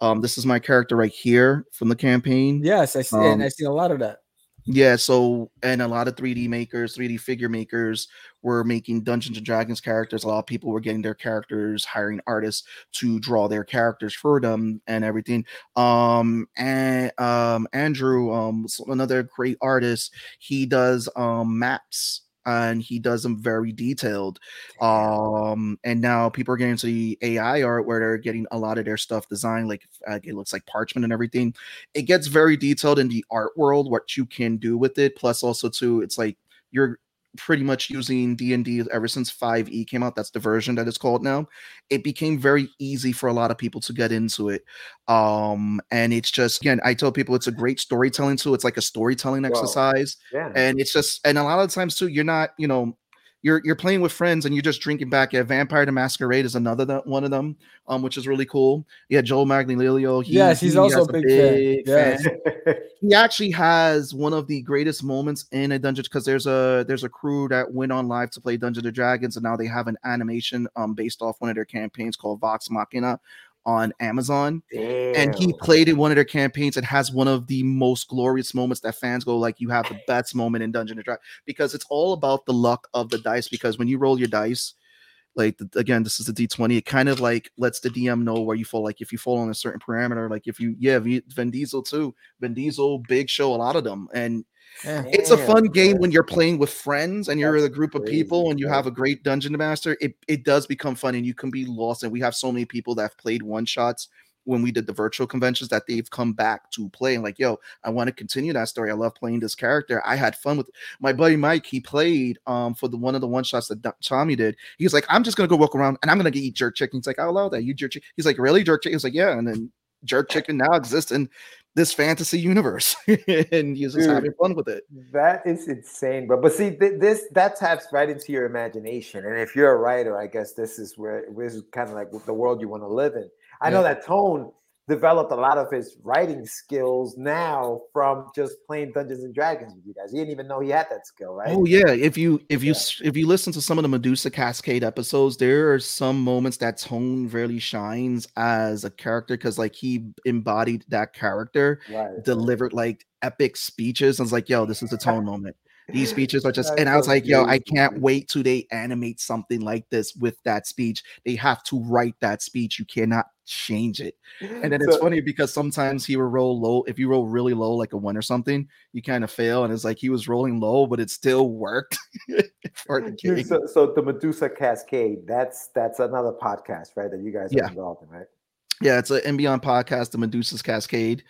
Um, this is my character right here from the campaign. Yes, I see, and Um, I see a lot of that. Yeah, so and a lot of 3D makers, 3D figure makers were making Dungeons and Dragons characters. A lot of people were getting their characters, hiring artists to draw their characters for them and everything. Um and um Andrew, um another great artist, he does um maps and he does them very detailed. Um and now people are getting into the AI art where they're getting a lot of their stuff designed like uh, it looks like parchment and everything it gets very detailed in the art world what you can do with it plus also too it's like you're pretty much using d&d ever since 5e came out that's the version that it's called now it became very easy for a lot of people to get into it um and it's just again i tell people it's a great storytelling tool it's like a storytelling exercise Yeah. and it's just and a lot of times too you're not you know you're you're playing with friends and you're just drinking back yeah vampire to masquerade is another th- one of them um which is really cool yeah joel Manganiello he, yes, he's he also a big, fan. Yes. he actually has one of the greatest moments in a dungeon because there's a there's a crew that went on live to play Dungeons and Dragons and now they have an animation um based off one of their campaigns called Vox Machina on Amazon and he played in one of their campaigns and has one of the most glorious moments that fans go like you have the best moment in Dungeon and Dragons because it's all about the luck of the dice because when you roll your dice like the, again this is the d20 it kind of like lets the dm know where you fall like if you fall on a certain parameter like if you yeah V- vin diesel too vin diesel big show a lot of them and Yeah. it's a fun game when you're playing with friends and you're with a group of crazy, people and you have a great dungeon master it, it does become fun and you can be lost and we have so many people that have played one shots when we did the virtual conventions that they've come back to play and like yo i want to continue that story i love playing this character i had fun with my buddy mike he played um for the one of the one shots that Do- tommy did. He was like i'm just gonna go walk around and i'm gonna get eat jerk chicken. He's like i love that you jerk chicken he's like really jerk chicken he's like yeah and then jerk chicken now exists in this fantasy universe and he's just Dude. having fun with it That is insane, bro. But see, th- this that taps right into your imagination. And if you're a writer, I guess this is where this is kind of like the world you want to live in. I know that Tone developed a lot of his writing skills now from just playing Dungeons and Dragons with you guys. He didn't even know he had that skill, right? Oh yeah, if you if you Yeah. if you listen to some of the Medusa Cascade episodes, there are some moments that Tone really shines as a character because like he embodied that character, right. delivered like epic speeches. I was like, yo, this is a Tone moment. These speeches are just, and I was so like, yo, I can't wait till they animate something like this with that speech. They have to write that speech. You cannot change it. And mm-hmm. then it's funny because sometimes he will roll low. If you roll really low, like a one or something, you kind of fail. And it's like he was rolling low, but it still worked for the game. so, so the Medusa Cascade, that's that's another podcast, right? That you guys Yeah. are involved in, right? Yeah, it's an and Beyond podcast, the Medusa's Cascade.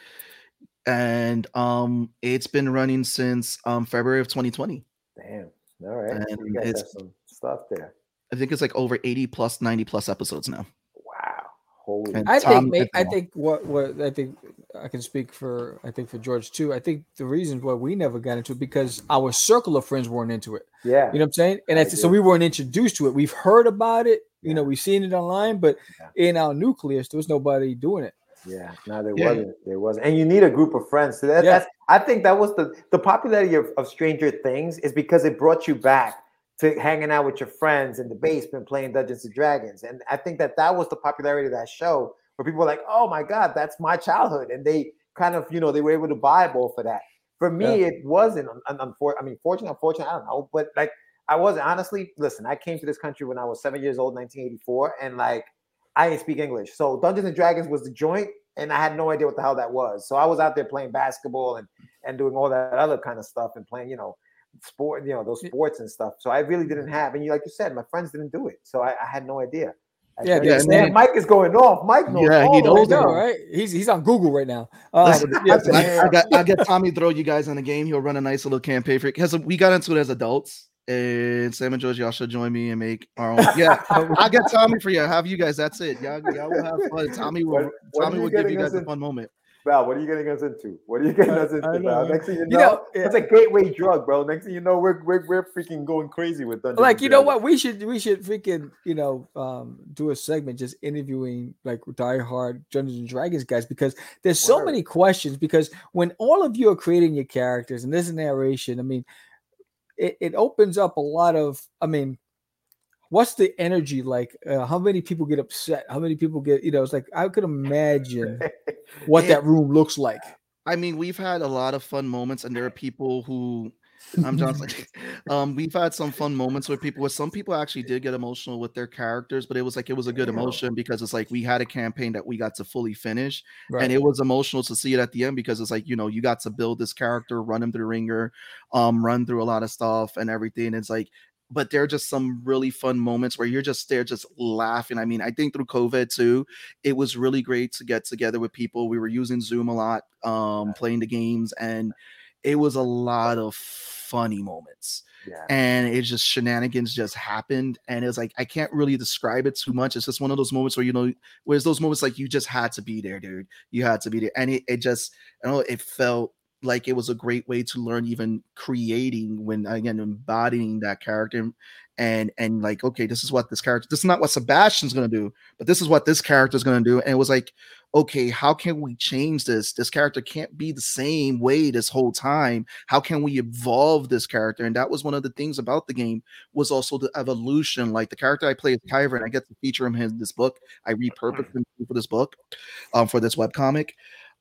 And um it's been running since um February of 2020. Damn. All right. So you And guys have it's- some stuff there. I think it's like over 80 plus 90 plus episodes now. Wow. Holy And I Tom think I think what what I think I can speak for I think for George too. I think the reason why we never got into it because our circle of friends weren't into it. yeah. You know what I'm saying? And I that's, so we weren't introduced to it. We've heard about it. You know, we've seen it online, but Yeah. in our nucleus, there was nobody doing it. Yeah, no, there Yeah. wasn't. There wasn't, and you need a group of friends. So that, Yeah. that's. I think that was the the popularity of, of Stranger Things is because it brought you back to hanging out with your friends in the basement playing Dungeons and Dragons, and I think that that was the popularity of that show where people were like, "Oh my god, that's my childhood," and they kind of, you know, they were able to buy more for that. For me, it wasn't. Un- unfor- I mean, fortunate, unfortunate, I don't know, but like I wasn't honestly. Listen, I came to this country when I was seven years old, 1984, and like I didn't speak English. So Dungeons and Dragons was the joint, and I had no idea what the hell that was. So I was out there playing basketball and and doing all that other kind of stuff and playing, you know, sport, you know, those sports and stuff. So I really didn't have, and you like you said, my friends didn't do it, so I, I had no idea. I Yeah, yeah, man, Mike is going off. Mike knows. Yeah, he all knows those know, right? He's he's on Google right now. Uh, yeah, I, yeah. I got I get Tommy throw you guys in the game. He'll run a nice little campaign for it. Because we got into it as adults. And Sam and George, y'all should join me and make our own. Yeah, I get Tommy for you. Have you guys? That's it. Y'all, y'all will have fun. Tommy will. What- what Tommy are will give you us guys a fun moment. Val, what are you getting us into? What are you getting I- us into, I Val? know. Next thing you know, You know, yeah. it's a gateway drug, bro. Next thing you know, we're we're, we're freaking going crazy with Dungeons. like you know what we should we should freaking you know um do a segment just interviewing like diehard Dungeons and Dragons guys because there's so Word. many questions because when all of you are creating your characters and this is narration I mean it, it opens up a lot of I mean what's the energy like uh, how many people get upset how many people get you know it's like I could imagine what Yeah. that room looks like I mean, we've had a lot of fun moments, and there are people who I'm just like, um, we've had some fun moments with people. With some people actually did get emotional with their characters, but it was like it was a good emotion because it's like we had a campaign that we got to fully finish, right and it was emotional to see it at the end because it's like you know you got to build this character, run him through the ringer, um, run through a lot of stuff and everything. It's like, but there are just some really fun moments where you're just there, just laughing. I mean, I think through COVID too, it was really great to get together with people. We were using Zoom a lot, um, playing the games, and it was a lot of funny moments yeah. and it just shenanigans just happened and it's like i can't really describe it too much it's just one of those moments where you know where's those moments like you just had to be there dude you had to be there and it, it just i don't know it felt like it was a great way to learn even creating when again embodying that character and and like okay this is what this character this is not what sebastian's gonna do but this is what this character is gonna do. And it was like okay how can we change this? This character can't be the same way this whole time. How can we evolve this character? And that was one of the things about the game was also the evolution. Like the character i play is kyver and i get to feature him in this book. I repurposed him for this book um for this webcomic.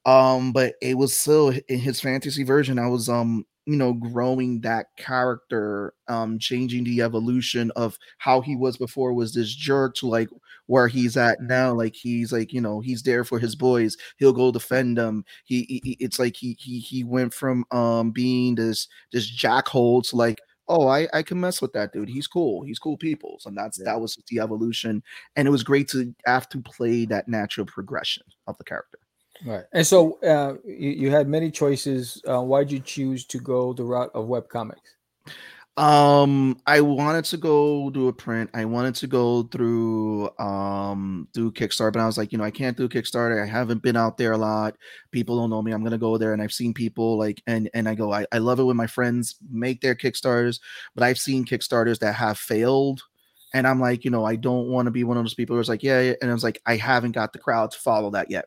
Um but it was still in his fantasy version i was um you know growing that character um changing the evolution of how he was before was this jerk to like where he's at now like he's like you know he's there for his boys he'll go defend them. He, he it's like he he he went from um being this this jackhole to like oh i i can mess with that dude. He's cool. He's cool people. So that's Yeah. that was the evolution. And it was great to have to play that natural progression of the character Right. And so uh, you, you had many choices. Uh, why'd you choose to go the route of webcomics? Um, I wanted to go do a print. I wanted to go through um do Kickstarter, but I was like, you know, I can't do Kickstarter. I haven't been out there a lot. People don't know me. I'm gonna go there, and I've seen people like, and and I go, I, I love it when my friends make their Kickstarters, but I've seen Kickstarters that have failed, and I'm like, you know, I don't want to be one of those people who's like, yeah, yeah, and I was like, I haven't got the crowd to follow that yet.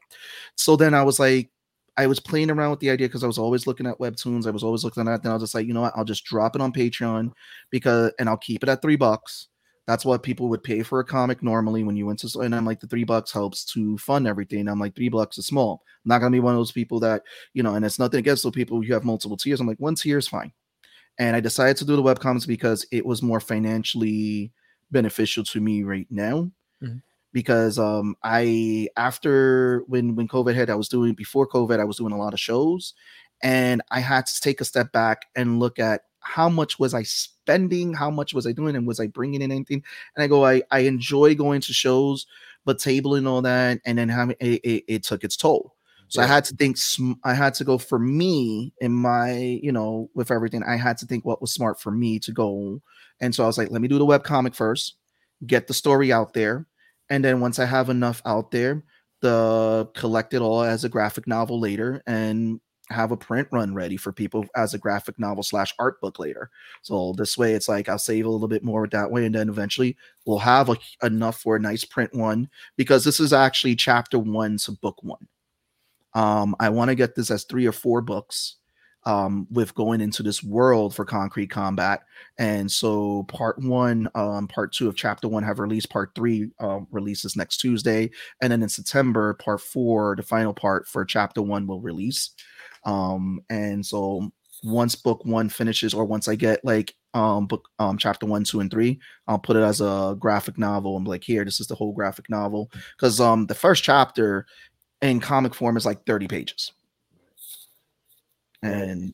So then I was like, I was playing around with the idea because I was always looking at webtoons. I was always looking at. That. Then I was just like, you know what? I'll just drop it on Patreon because, and I'll keep it at three bucks. That's what people would pay for a comic normally when you went to. And I'm like, the three bucks helps to fund everything. I'm like, three bucks is small. I'm not gonna be one of those people that you know. And it's nothing against those people who have multiple tiers. I'm like, one tier is fine. And I decided to do the webcomics because it was more financially beneficial to me right now Mhm. because um I after when when COVID hit, I was doing before COVID, I was doing a lot of shows, and I had to take a step back and look at how much was I spending, how much was I doing, and was I bringing in anything? And I go, I I enjoy going to shows, but tabling all that, and then having it, it, it took its toll. So I had to think. sm- I had to go for me in my, you know, with everything. I had to think what was smart for me to go. And so I was like, let me do the web comic first, get the story out there, and then once I have enough out there, the collect it all as a graphic novel later, and have a print run ready for people as a graphic novel slash art book later. So this way, it's like I'll save a little bit more that way, and then eventually we'll have a, enough for a nice print one because this is actually chapter one to book one. Um, I want to get this as three or four books um, with going into this world for concrete combat. And so part one, um, part two of chapter one have released. Part three um, releases next Tuesday. And then in September, part four, the final part for chapter one will release. Um, and so once book one finishes, or once I get like um book um chapter one, two, and three, I'll put it as a graphic novel. I'm like, here, this is the whole graphic novel. Because um the first chapter in comic form is like 30 pages. And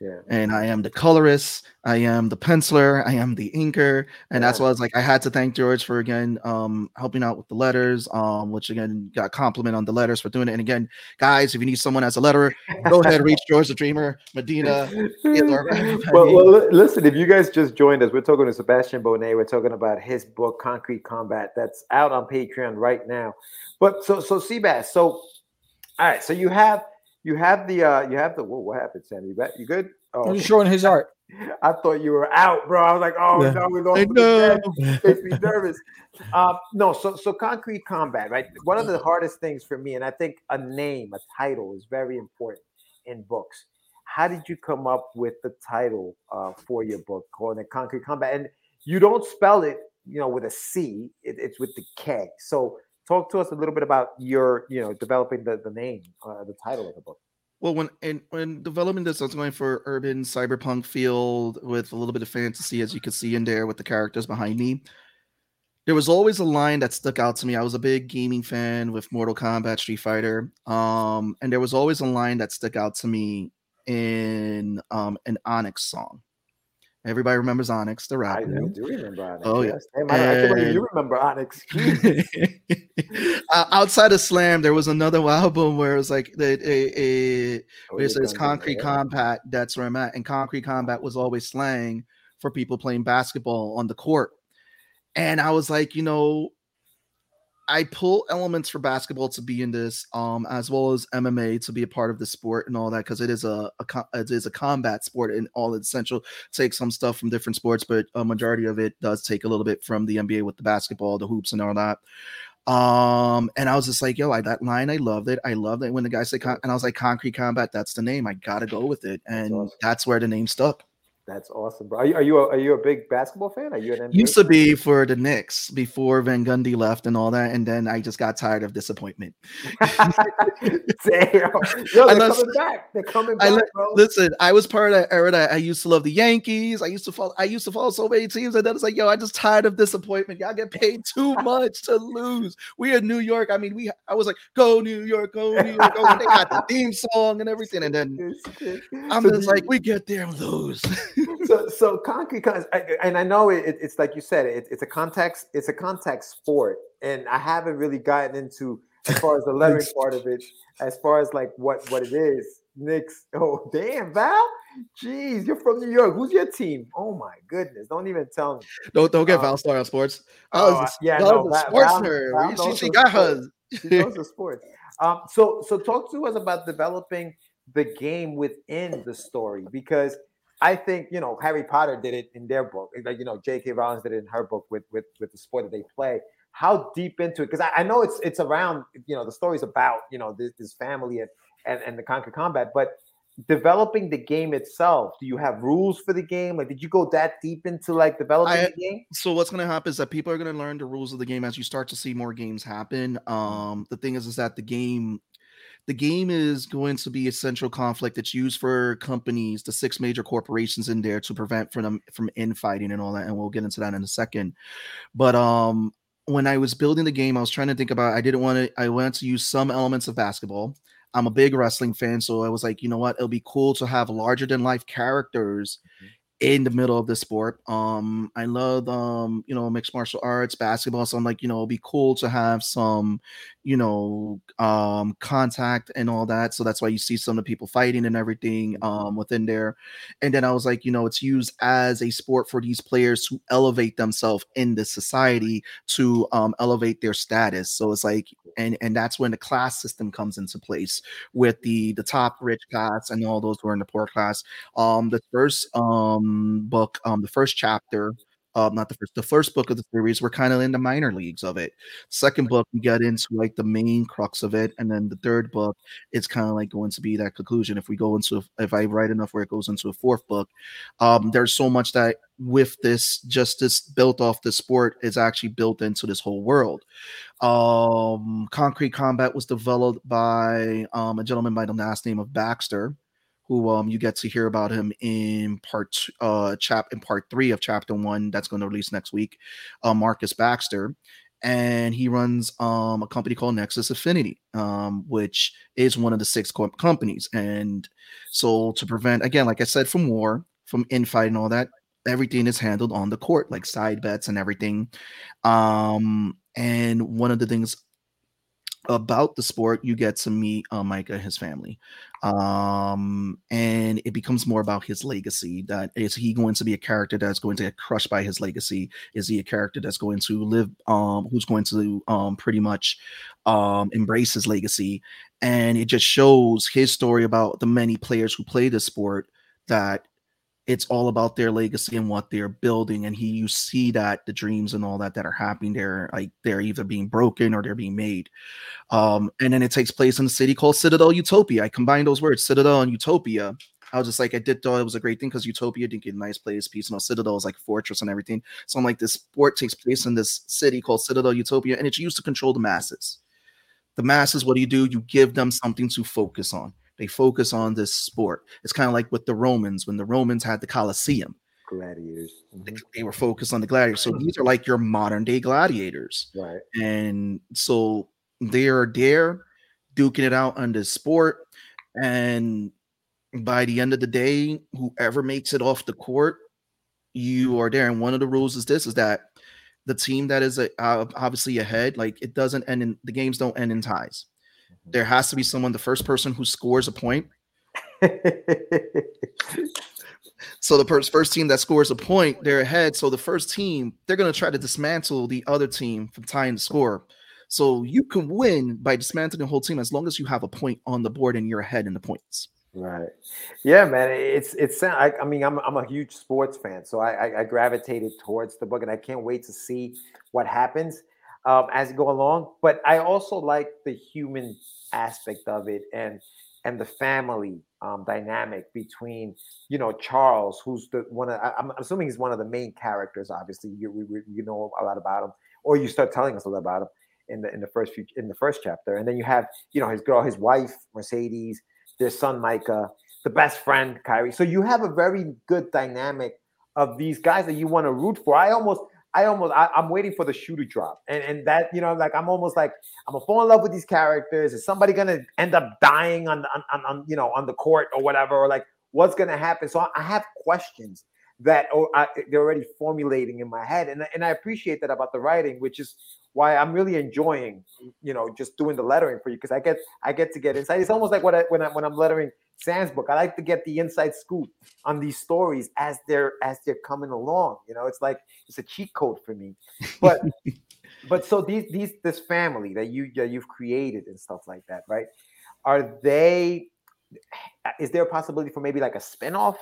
Yeah. and I am the colorist, I am the penciler, I am the inker, and that's why I was like, I had to thank George for again um helping out with the letters, um, which again got compliment on the letters for doing it. And again, guys, if you need someone as a letterer, go ahead, reach George the Dreamer, Medina, well, well, li- listen, if you guys just joined us, we're talking to Sebastian Bonet. We're talking about his book, Concrete Combat, that's out on Patreon right now. But so, so Seabass, so all right, so you have you have the uh you have the whoa, what happened, Sandy? You bet you good? Oh, I'm just showing his art. I thought you were out, bro. I was like, oh Yeah. no, we lost I him know. Makes me nervous. Um, no, so so concrete combat, right? One of the hardest things for me, and I think a name, a title, is very important in books. How did you come up with the title uh, for your book, calling it Concrete Combat? And you don't spell it, you know, with a C. It, it's with the K. So talk to us a little bit about your, you know, developing the the name, uh, the title of the book. Well, when and when developing this, I was going for urban cyberpunk field with a little bit of fantasy, as you can see in there with the characters behind me. There was always a line that stuck out to me. I was a big gaming fan with Mortal Kombat, Street Fighter, um, and there was always a line that stuck out to me in um, an Onyx song. Everybody remembers Onyx, the I, I rapper. do remember Onyx. Oh, yeah. yes. Damn, I, I can't you remember Onyx. Uh, outside of Slam, there was another album where it was like the a, a Oh, where it you're says concrete combat that's where i'm at and concrete combat was always slang for people playing basketball on the court and i was like you know i pull elements for basketball to be in this um as well as mma to be a part of the sport and all that because it is a, a it is a combat sport and all its essential take some stuff from different sports but a majority of it does take a little bit from the nba with the basketball the hoops and all that um, and I was just like, yo, I that line, I loved it. I loved it when the guy said, con- and I was like, concrete combat, that's the name. I gotta go with it, and awesome. that's where the name stuck. That's awesome, bro. Are you are you a, are you a big basketball fan? Are you an NBA? Used to be for the Knicks before Van Gundy left and all that, and then I just got tired of disappointment. Damn. Yo, they're coming back. They're coming back, bro. listen. I was part of that era that I used to love the Yankees. I used to follow. I used to follow so many teams, and then it's like, yo, I just tired of disappointment. Y'all get paid too much to lose. We in New York. I mean, we. I was like, go New York, go New York. Go. And they got the theme song and everything, and then I'm just like, we get there and lose. So so concrete and I know it, it- it's like you said it, it's a context it's a contact sport and I haven't really gotten into as far as the lettering part of it as far as like what what it is Knicks oh damn Val jeez you're from New York who's your team oh my goodness don't even tell me don't don't get Uh, Val started on sports. oh, I was a, yeah, no, a sports Val- nerd. Val she she her got sports. hers. She knows the sports. Um, so so talk to us about developing the game within the story because I think you know Harry Potter did it in their book, like you know J.K. Rowling did it in her book with with with the sport that they play. How deep into it? Because I, I know it's it's around you know the story's about you know this, this family and and and the conquer combat, but developing the game itself do you have rules for the game like did you go that deep into like developing I- the game so what's going to happen is that people are going to learn the rules of the game as you start to see more games happen um the thing is is that the game the game is going to be a central conflict that's used for companies the six major corporations in there to prevent from them from infighting and all that and we'll get into that in a second but um when i was building the game i was trying to think about i didn't want to i wanted to use some elements of basketball i'm a big wrestling fan so i was like you know what it'll be cool to have larger than life characters in the middle of the sport. Um, I love um, you know, mixed martial arts, basketball. So I'm like, you know, it'll be cool to have some, you know, um, contact and all that. So that's why you see some of the people fighting and everything um within there. And then I was like, you know, it's used as a sport for these players to elevate themselves in the society to um elevate their status. So it's like, and and that's when the class system comes into place with the the top rich class and all those who are in the poor class um the first um book um the first chapter um not the first the first book of the series we're kind of in the minor leagues of it. Second book we get into like the main crux of it and then the third book it's kind of like going to be that conclusion. If we go into if i write enough where it goes into a fourth book um there's so much that with this just this built off the sport is actually built into this whole world. Um concrete combat was developed by um a gentleman by the last name of baxter who um you get to hear about him in part uh chap in part three of chapter one that's going to release next week uh marcus baxter. And he runs um a company called nexus affinity um which is one of the six co- companies. And so to prevent again like i said from war from infight and all that everything is handled on the court like side bets and everything. Um and one of the things about the sport you get to meet uh, micah and his family. Um and it becomes more about his legacy that is he going to be a character that's going to get crushed by his legacy? Is he a character that's going to live um who's going to um pretty much um embrace his legacy? And it just shows his story about the many players who play the sport that it's all about their legacy and what they're building and he you see that the dreams and all that that are happening there like they're either being broken or they're being made. Um and then it takes place in a city called citadel utopia. I combined those words citadel and utopia. I was just like i did thought it was a great thing because utopia didn't get a nice place piece you know citadel is like fortress and everything. So i'm like this sport takes place in this city called citadel utopia and it's used to control the masses. The masses what do you do? You give them something to focus on they focus on this sport. It's kind of like with the romans when the romans had the colosseum. Gladiators they, they were focused on the gladiators. So these are like your modern day gladiators. Right. And so they are there duking it out on this sport. And by the end of the day whoever makes it off the court you are there. And one of the rules is this is that the team that is a, uh, obviously ahead like it doesn't end in the games don't end in ties Mm-hmm. there has to be someone the first person who scores a point so the first first team that scores a point they're ahead so the first team they're going to try to dismantle the other team from tying the score so you can win by dismantling the whole team as long as you have a point on the board and you're ahead in the points Right. Yeah, man. It's it's. I, I mean, I'm I'm a huge sports fan, so I, I I gravitated towards the book, and I can't wait to see what happens um, as it go along. But I also like the human aspect of it, and and the family um, dynamic between you know Charles, who's the one of, I'm assuming he's one of the main characters. Obviously, you we, you know a lot about him, or you start telling us a lot about him in the in the first few in the first chapter, and then you have you know his girl, his wife Mercedes, their son Micah, the best friend Kyrie. So you have a very good dynamic of these guys that you want to root for. I almost I almost I, am waiting for the shoe to drop, and and that you know like I'm almost like I'm gonna fall in love with these characters. Is somebody gonna end up dying on on, on, on you know on the court or whatever, or like what's gonna happen? So I, have questions that oh, I, they're already formulating in my head, and and I appreciate that about the writing, which is why I'm really enjoying you know just doing the lettering for you because I get I get to get inside. It's almost like what I, when I when I'm lettering Sam's book. I like to get the inside scoop on these stories as they're as they're coming along. You know, it's like it's a cheat code for me. But but so these these this family that you that you've created and stuff like that, right? Are they? Is there a possibility for maybe like a spinoff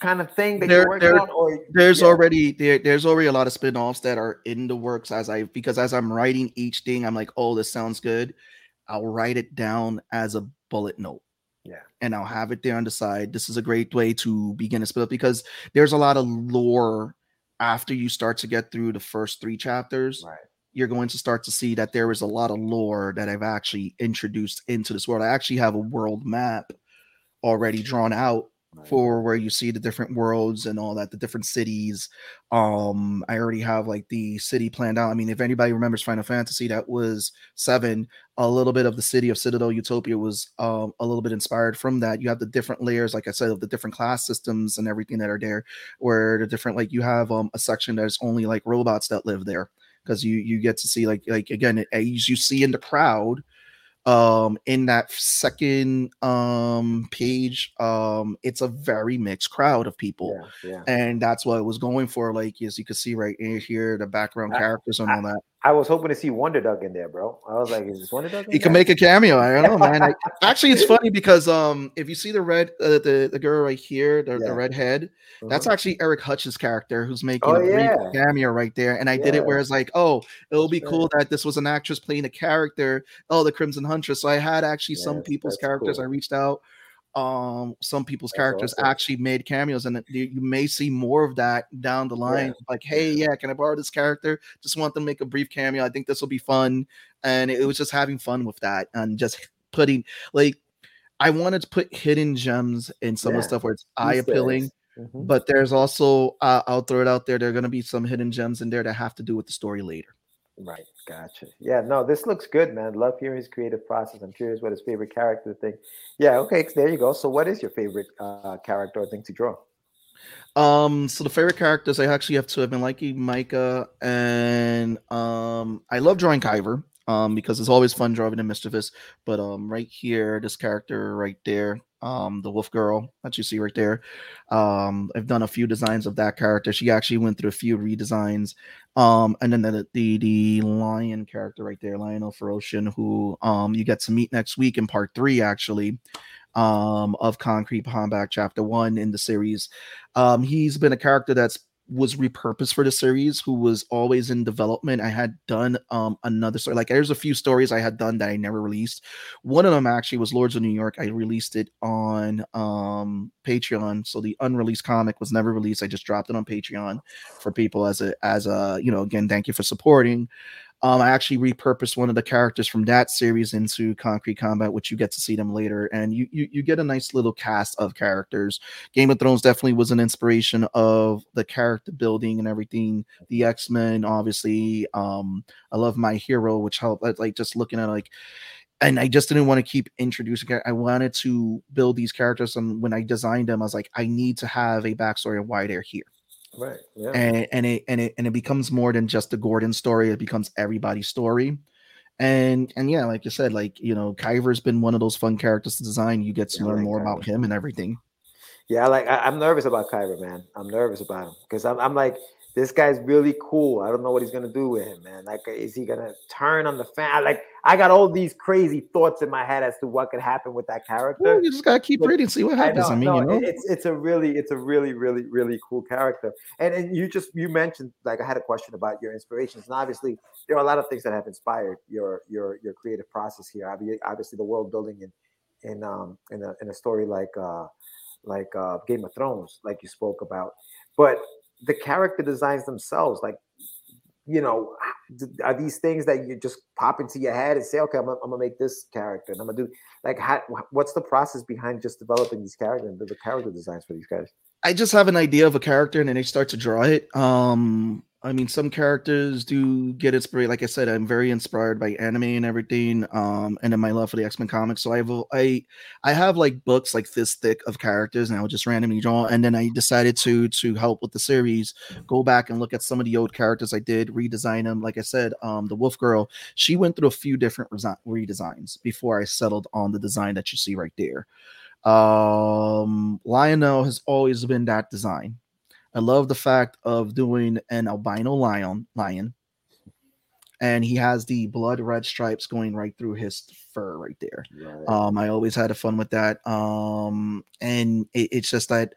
kind of thing that there, you're working there, on? Or there's yeah. already there, there's already a lot of spin-offs that are in the works as I because as I'm writing each thing, I'm like, oh, this sounds good. I'll write it down as a bullet note. Yeah. And I'll have it there on the side. This is a great way to begin to split up because there's a lot of lore after you start to get through the first three chapters. Right. You're going to start to see that there is a lot of lore that I've actually introduced into this world. I actually have a world map already drawn out for where you see the different worlds and all that, the different cities. Um, I already have like the city planned out. I mean, if anybody remembers Final Fantasy, that was seven. A little bit of the city of Citadel Utopia was um, a little bit inspired from that. You have the different layers, like I said, of the different class systems and everything that are there. Where the different, like you have um, a section that's only like robots that live there because you you get to see like like again as you see in the crowd um in that second um page um it's a very mixed crowd of people yeah, yeah. and that's what it was going for like as you can see right in here the background I, characters and I, all that I was hoping to see Wonder Dog in there, bro. I was like, is this Wonder Dog? he can make a cameo. I don't know, man. I, actually, it's funny because um, if you see the red, uh, the the girl right here, the, yeah. the red head, mm-hmm. that's actually Eric Hutch's character who's making oh, a yeah. cameo right there. And I yeah. did it where it's like, oh, it'll be cool that this was an actress playing a character. Oh, the Crimson Huntress. So I had actually some people's characters. Cool. I reached out um some people's That's characters awesome. actually made cameos and you may see more of that down the line yeah. like hey yeah can i borrow this character just want them to make a brief cameo i think this will be fun and it was just having fun with that and just putting like i wanted to put hidden gems in some yeah. of the stuff where it's eye appealing mm-hmm. but there's also uh, i'll throw it out there there are going to be some hidden gems in there that have to do with the story later Right, gotcha. Yeah, no, this looks good, man. Love hearing his creative process. I'm curious what his favorite character thing. Yeah, okay, there you go. So, what is your favorite uh, character or thing to draw? Um, so the favorite characters I actually have two. I've been liking Micah, and um, I love drawing Kyver. Um, because it's always fun drawing a mischievous. But um, right here, this character right there, um, the wolf girl that you see right there. Um, I've done a few designs of that character. She actually went through a few redesigns. Um, and then the, the the lion character right there, Lionel Ferocian, who um you get to meet next week in part three, actually, um, of Concrete Combat Chapter One in the series. Um, he's been a character that's was repurposed for the series who was always in development i had done um another story like there's a few stories i had done that i never released. One of them actually was lords of new york. I released it on um patreon so the unreleased comic was never released. I just dropped it on patreon for people as a as a you know again thank you for supporting um, I actually repurposed one of the characters from that series into Concrete Combat, which you get to see them later, and you you, you get a nice little cast of characters. Game of Thrones definitely was an inspiration of the character building and everything. The X Men, obviously. Um, I love My Hero, which helped. Like just looking at like and I just didn't want to keep introducing. I wanted to build these characters, and when I designed them, I was like, I need to have a backstory of why they're here. Right. Yeah. And and it and it and it becomes more than just the Gordon story. It becomes everybody's story. And and yeah, like you said, like you know, Kyver's been one of those fun characters to design. You get to yeah, learn like more Kyver. about him and everything. Yeah, like I, am nervous about Kyver, man. I'm nervous about him because I'm, I'm like this guy's really cool. I don't know what he's gonna do with him, man. Like, is he gonna turn on the fan? Like, I got all these crazy thoughts in my head as to what could happen with that character. Well, you just gotta keep but, reading, see what happens. I, know, I mean, no, you know, it's it's a really, it's a really, really, really cool character. And and you just you mentioned like I had a question about your inspirations, and obviously there are a lot of things that have inspired your your your creative process here. Obviously, the world building in in um in a in a story like uh like uh Game of Thrones, like you spoke about. But the character designs themselves, like you know, are these things that you just pop into your head and say, okay, I'm gonna, I'm gonna make this character, and I'm gonna do like, how, what's the process behind just developing these characters, the, the character designs for these guys? I just have an idea of a character and then I start to draw it. Um, I mean, some characters do get inspired. Like I said, I'm very inspired by anime and everything. Um, and then my love for the X Men comics. So I have I I have like books like this thick of characters, and I would just randomly draw. And then I decided to to help with the series, go back and look at some of the old characters I did, redesign them. Like I said, um, the Wolf Girl, she went through a few different resi- redesigns before I settled on the design that you see right there. Um, Lionel has always been that design. I love the fact of doing an albino lion, lion, and he has the blood red stripes going right through his fur right there. Right. Um, I always had a fun with that. Um, and it, it's just that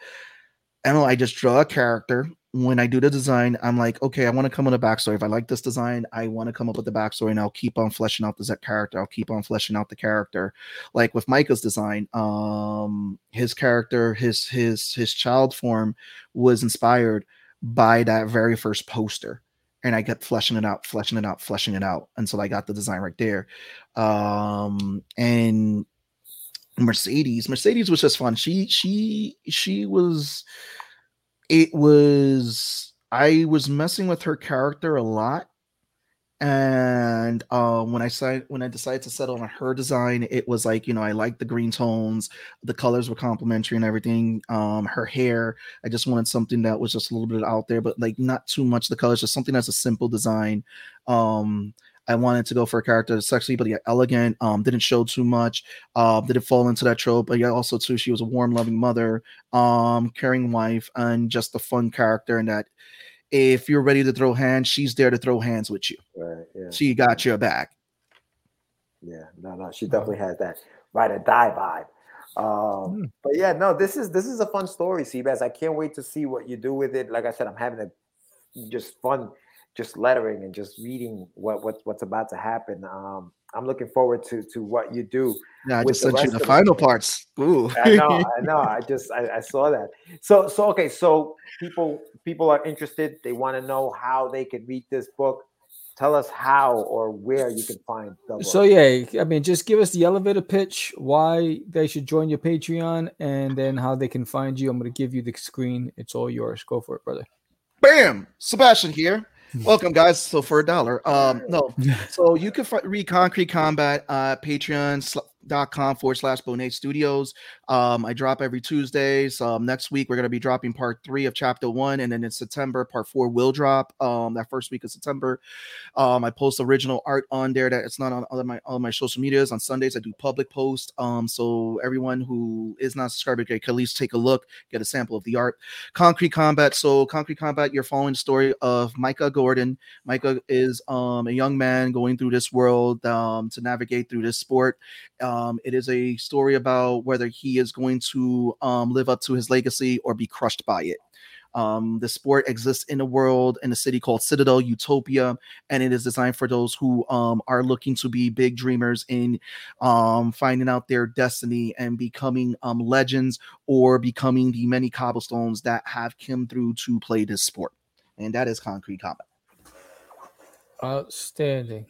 I don't know. I just draw a character when I do the design, I'm like, okay, I want to come with a backstory. If I like this design, I want to come up with the backstory and I'll keep on fleshing out the character. I'll keep on fleshing out the character. Like with Micah's design, um, his character, his his his child form was inspired by that very first poster. And I kept fleshing it out, fleshing it out, fleshing it out until I got the design right there. Um, and Mercedes, Mercedes was just fun. She she she was it was I was messing with her character a lot. And uh, when I decided when I decided to settle on her design, it was like you know I liked the green tones, the colors were complementary and everything. Um, her hair, I just wanted something that was just a little bit out there, but like not too much the colors, just something that's a simple design. Um, I wanted to go for a character that's sexy but yet elegant. Um, didn't show too much. Uh, didn't fall into that trope. But yeah, also too, she was a warm, loving mother, um, caring wife, and just a fun character. And that if you're ready to throw hands, she's there to throw hands with you. Right. Yeah. She got your back. Yeah. No, no, she definitely has that ride or die vibe. Um, mm. but yeah, no, this is this is a fun story, Seabass. I can't wait to see what you do with it. Like I said, I'm having a just fun just lettering and just reading what, what what's about to happen. Um, I'm looking forward to to what you do. Yeah, I just sent you the final the parts. Ooh. I know, I know. I just I, I, saw that. So so okay, so people people are interested. They want to know how they can read this book. Tell us how or where you can find the book. So yeah, I mean, just give us the elevator pitch, why they should join your Patreon, and then how they can find you. I'm going to give you the screen. It's all yours. Go for it, brother. Bam, Sebastian here. Welcome, guys. So for a dollar, um, no. So you can read Concrete Combat uh, Patreon dot com forward slash Bonate Studios. Um, I drop every Tuesdays. Um, next week we're gonna be dropping part three of chapter one, and then in September part four will drop. Um, that first week of September. Um, I post original art on there that it's not on all my all my social medias. On Sundays I do public posts. Um, so everyone who is not subscribed can at least take a look, get a sample of the art. Concrete Combat. So Concrete Combat, you're following the story of Micah Gordon. Micah is um a young man going through this world um to navigate through this sport. Um, it is a story about whether he is going to um, live up to his legacy or be crushed by it. Um, the sport exists in a world in a city called Citadel Utopia, and it is designed for those who um, are looking to be big dreamers in um, finding out their destiny and becoming um, legends or becoming the many cobblestones that have come through to play this sport. And that is Concrete Combat. Outstanding.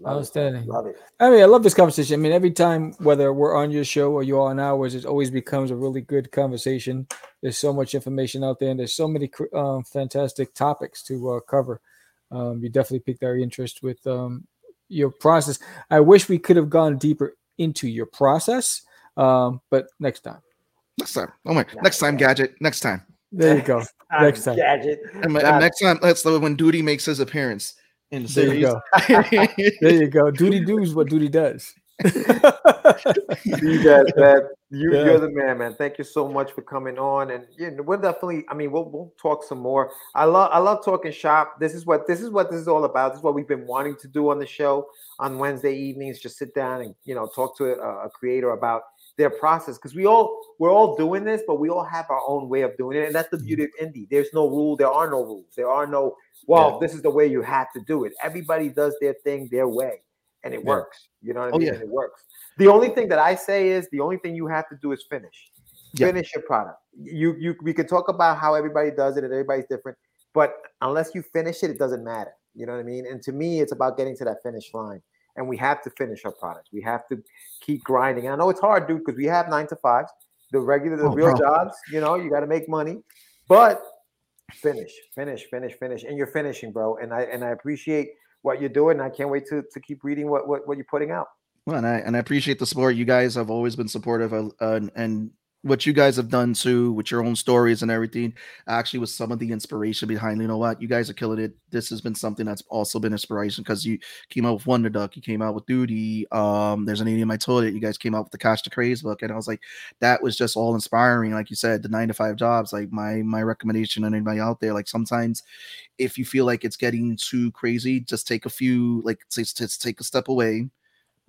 Love Outstanding. It. Love it. I mean, I love this conversation. I mean, every time, whether we're on your show or you're on ours, it always becomes a really good conversation. There's so much information out there, and there's so many um, fantastic topics to uh, cover. Um, you definitely piqued our interest with um, your process. I wish we could have gone deeper into your process, um, but next time. Next time. Oh my! Next time, gadget. Next time. There you go. next time. Gadget. And, and next time, that's when Duty makes his appearance in the there. You go. there you go. Duty does what duty does. you guys, man. You, yeah. You're the man, man. Thank you so much for coming on, and yeah, we're definitely. I mean, we'll we'll talk some more. I love I love talking shop. This is what this is what this is all about. This is what we've been wanting to do on the show on Wednesday evenings. Just sit down and you know talk to a, a creator about their process because we all we're all doing this, but we all have our own way of doing it, and that's the beauty of indie. There's no rule. There are no rules. There are no well, yeah. this is the way you have to do it. Everybody does their thing their way. and it Yeah. works. You know what I Oh, mean? yeah. And it works. The only thing that I say is the only thing you have to do is finish. Yeah. Finish your product. You you we can talk about how everybody does it and everybody's different, but unless you finish it, it doesn't matter. You know what I mean? And to me, it's about getting to that finish line. And we have to finish our products. We have to keep grinding. And I know it's hard, dude, because we have nine to fives, the regular, the Oh, real bro. jobs. You know, you got to make money, but finish, finish, finish, finish, and you're finishing, bro. And I and I appreciate what you're doing. And I can't wait to to keep reading what what, what you're putting out. Well, and I and I appreciate the support. You guys have always been supportive, uh, and, and what you guys have done too with your own stories and everything. Actually, was some of the inspiration behind. You know what? You guys are killing it. This has been something that's also been inspiration because you came out with Wonder Duck, you came out with Duty. Um, there's an idiot in my toilet. You guys came out with the Catch the Craze book, and I was like, that was just all inspiring. Like you said, the nine to five jobs. Like my my recommendation on anybody out there. Like sometimes, if you feel like it's getting too crazy, just take a few. Like just, just take a step away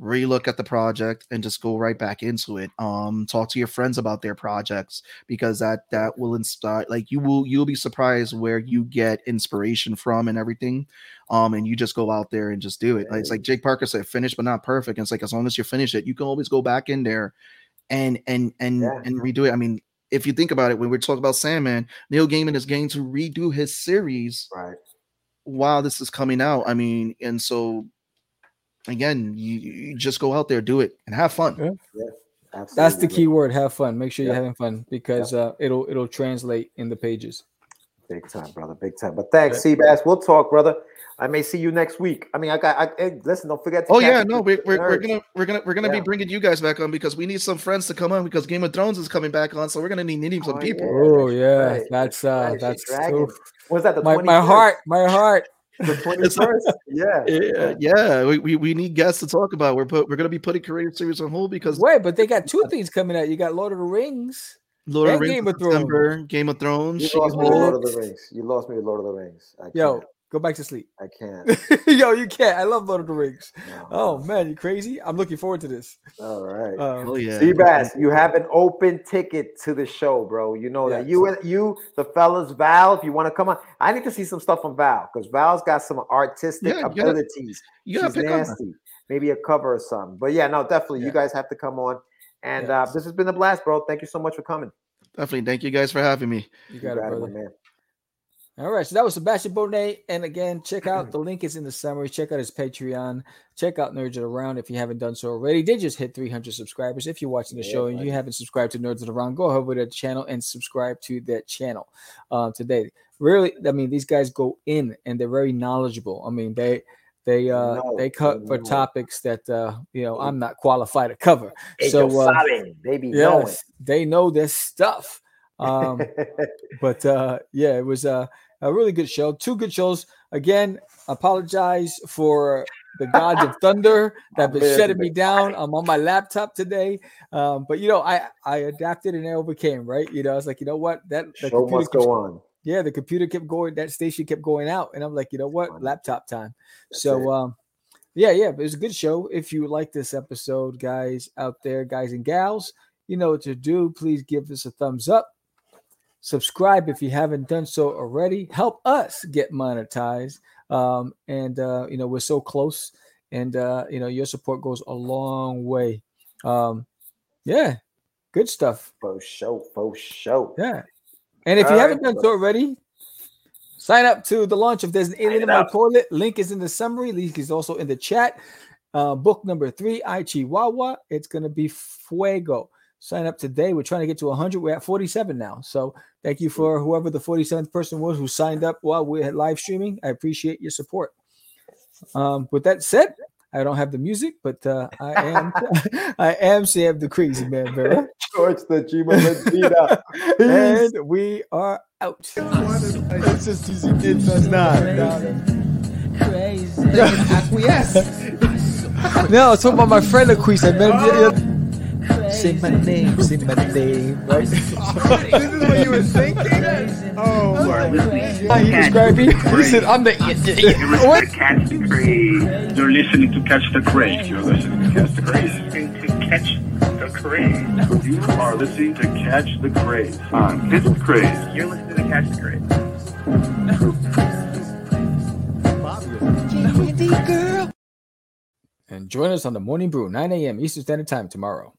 relook at the project and just go right back into it. Um talk to your friends about their projects because that that will inspire like you will you'll be surprised where you get inspiration from and everything um and you just go out there and just do it. It's like jake parker said finished but not perfect. And it's like as long as you finish it you can always go back in there and and and Yeah. and redo it. I mean if you think about it when we're talking about sandman neil gaiman is going to redo his series Right. while this is coming out i mean and so again you, you just go out there do it and have fun Yeah. Absolutely. That's the key word. Have fun. Make sure you're having fun because uh, it'll it'll translate in the pages. Big time, brother. Big time. But thanks, Seabass. We'll talk, brother. I may see you next week. I mean, I got. I, hey, listen, don't forget. To Oh yeah, no, we're, we're, we're gonna we're gonna we're gonna Yeah. be bringing you guys back on because we need some friends to come on because Game of Thrones is coming back on, so we're gonna need needing some Oh, people. Yeah, Oh yeah, right, that's that's uh right, that's Dragon. so, Was that the my my heart, my heart. The twenty first. Yeah. Yeah, yeah, we, we, we need guests to talk about. We're put we're gonna be putting Korean series on hold because Wait, but they got two things coming out. You got Lord of the Rings. Lord of the Rings Game of Thrones. Game of Thrones, You lost me with Lord of the Rings. You lost me with Lord of the Rings. I. Yo, go back to sleep. I can't. Yo, you can't. I love Lord of the Rings. No. Oh man, you crazy? I'm looking forward to this. All right. Um, Hell yeah. Seabass, you have an open ticket to the show, bro. You know that. You and you, the fellas, Val, if you want to come on, I need to see some stuff from Val because Val's got some artistic Yeah, you gotta- abilities. you She's pick on nasty. Maybe a cover or something. But yeah, no, definitely. You guys have to come on. And uh, this has been a blast, bro. Thank you so much for coming. Definitely. Thank you guys for having me. You got it, my brother. man. All right, so that was Sebastian Bonet. And again, check out the link is in the summary. Check out his Patreon. Check out Nerds That Around if you haven't done so already. They just hit 300 subscribers. If you're watching the Yeah, show and you haven't subscribed to Nerds That Around, go over to the channel and subscribe to that channel uh, today. Really, I mean, these guys go in and they're very knowledgeable. I mean, they they uh know, they cut for know. topics that uh you know I'm not qualified to cover. So, So uh, they knowing. yes, they know this stuff. Um, but uh yeah it was uh, a really good show. Two good shows. Again apologize for the gods of thunder that have been shutting me down. I'm on my laptop today. Um but you know i i adapted and i overcame right? You know i was like you know what? That the Show must go on. yeah the computer kept going that station kept going out and i'm like you know what? Laptop time. That's so it. um yeah yeah it was a good show. If you like this episode guys out there guys and gals you know what to do. Please give us a thumbs up subscribe if you haven't done so already. Help us get monetized um and uh you know we're so close and uh you know your support goes a long way. Um yeah good stuff. For show, for show. yeah and if you All haven't done so already sign up to the launch. Of there's an alien in my toilet link is in the summary. Link is also in the chat. Uh book number three ai chihuahua it's going to be fuego. Sign up today. We're trying to get to 100 we're at 47 now so thank you for whoever the 47th person was who signed up while we're live streaming i appreciate your support um with that said i don't have the music but uh i am i am sam the crazy man Vera. George the Jima Medina. and we are out it's just easy kids. That's not. Crazy. Acquiesce. no it's talking about my friend Aquise I met him the other- say my name say my name right this is what you were thinking? Oh, he described me he said I'm the what Catch the Craze. You're listening to Catch the Craze. You're listening to Catch the Craze. To Catch the Craze. You are listening to Catch the Craze on Catch the Craze. You're listening to Catch the Craze. And join us on the Morning Brew, 9 a.m. Eastern Standard Time tomorrow.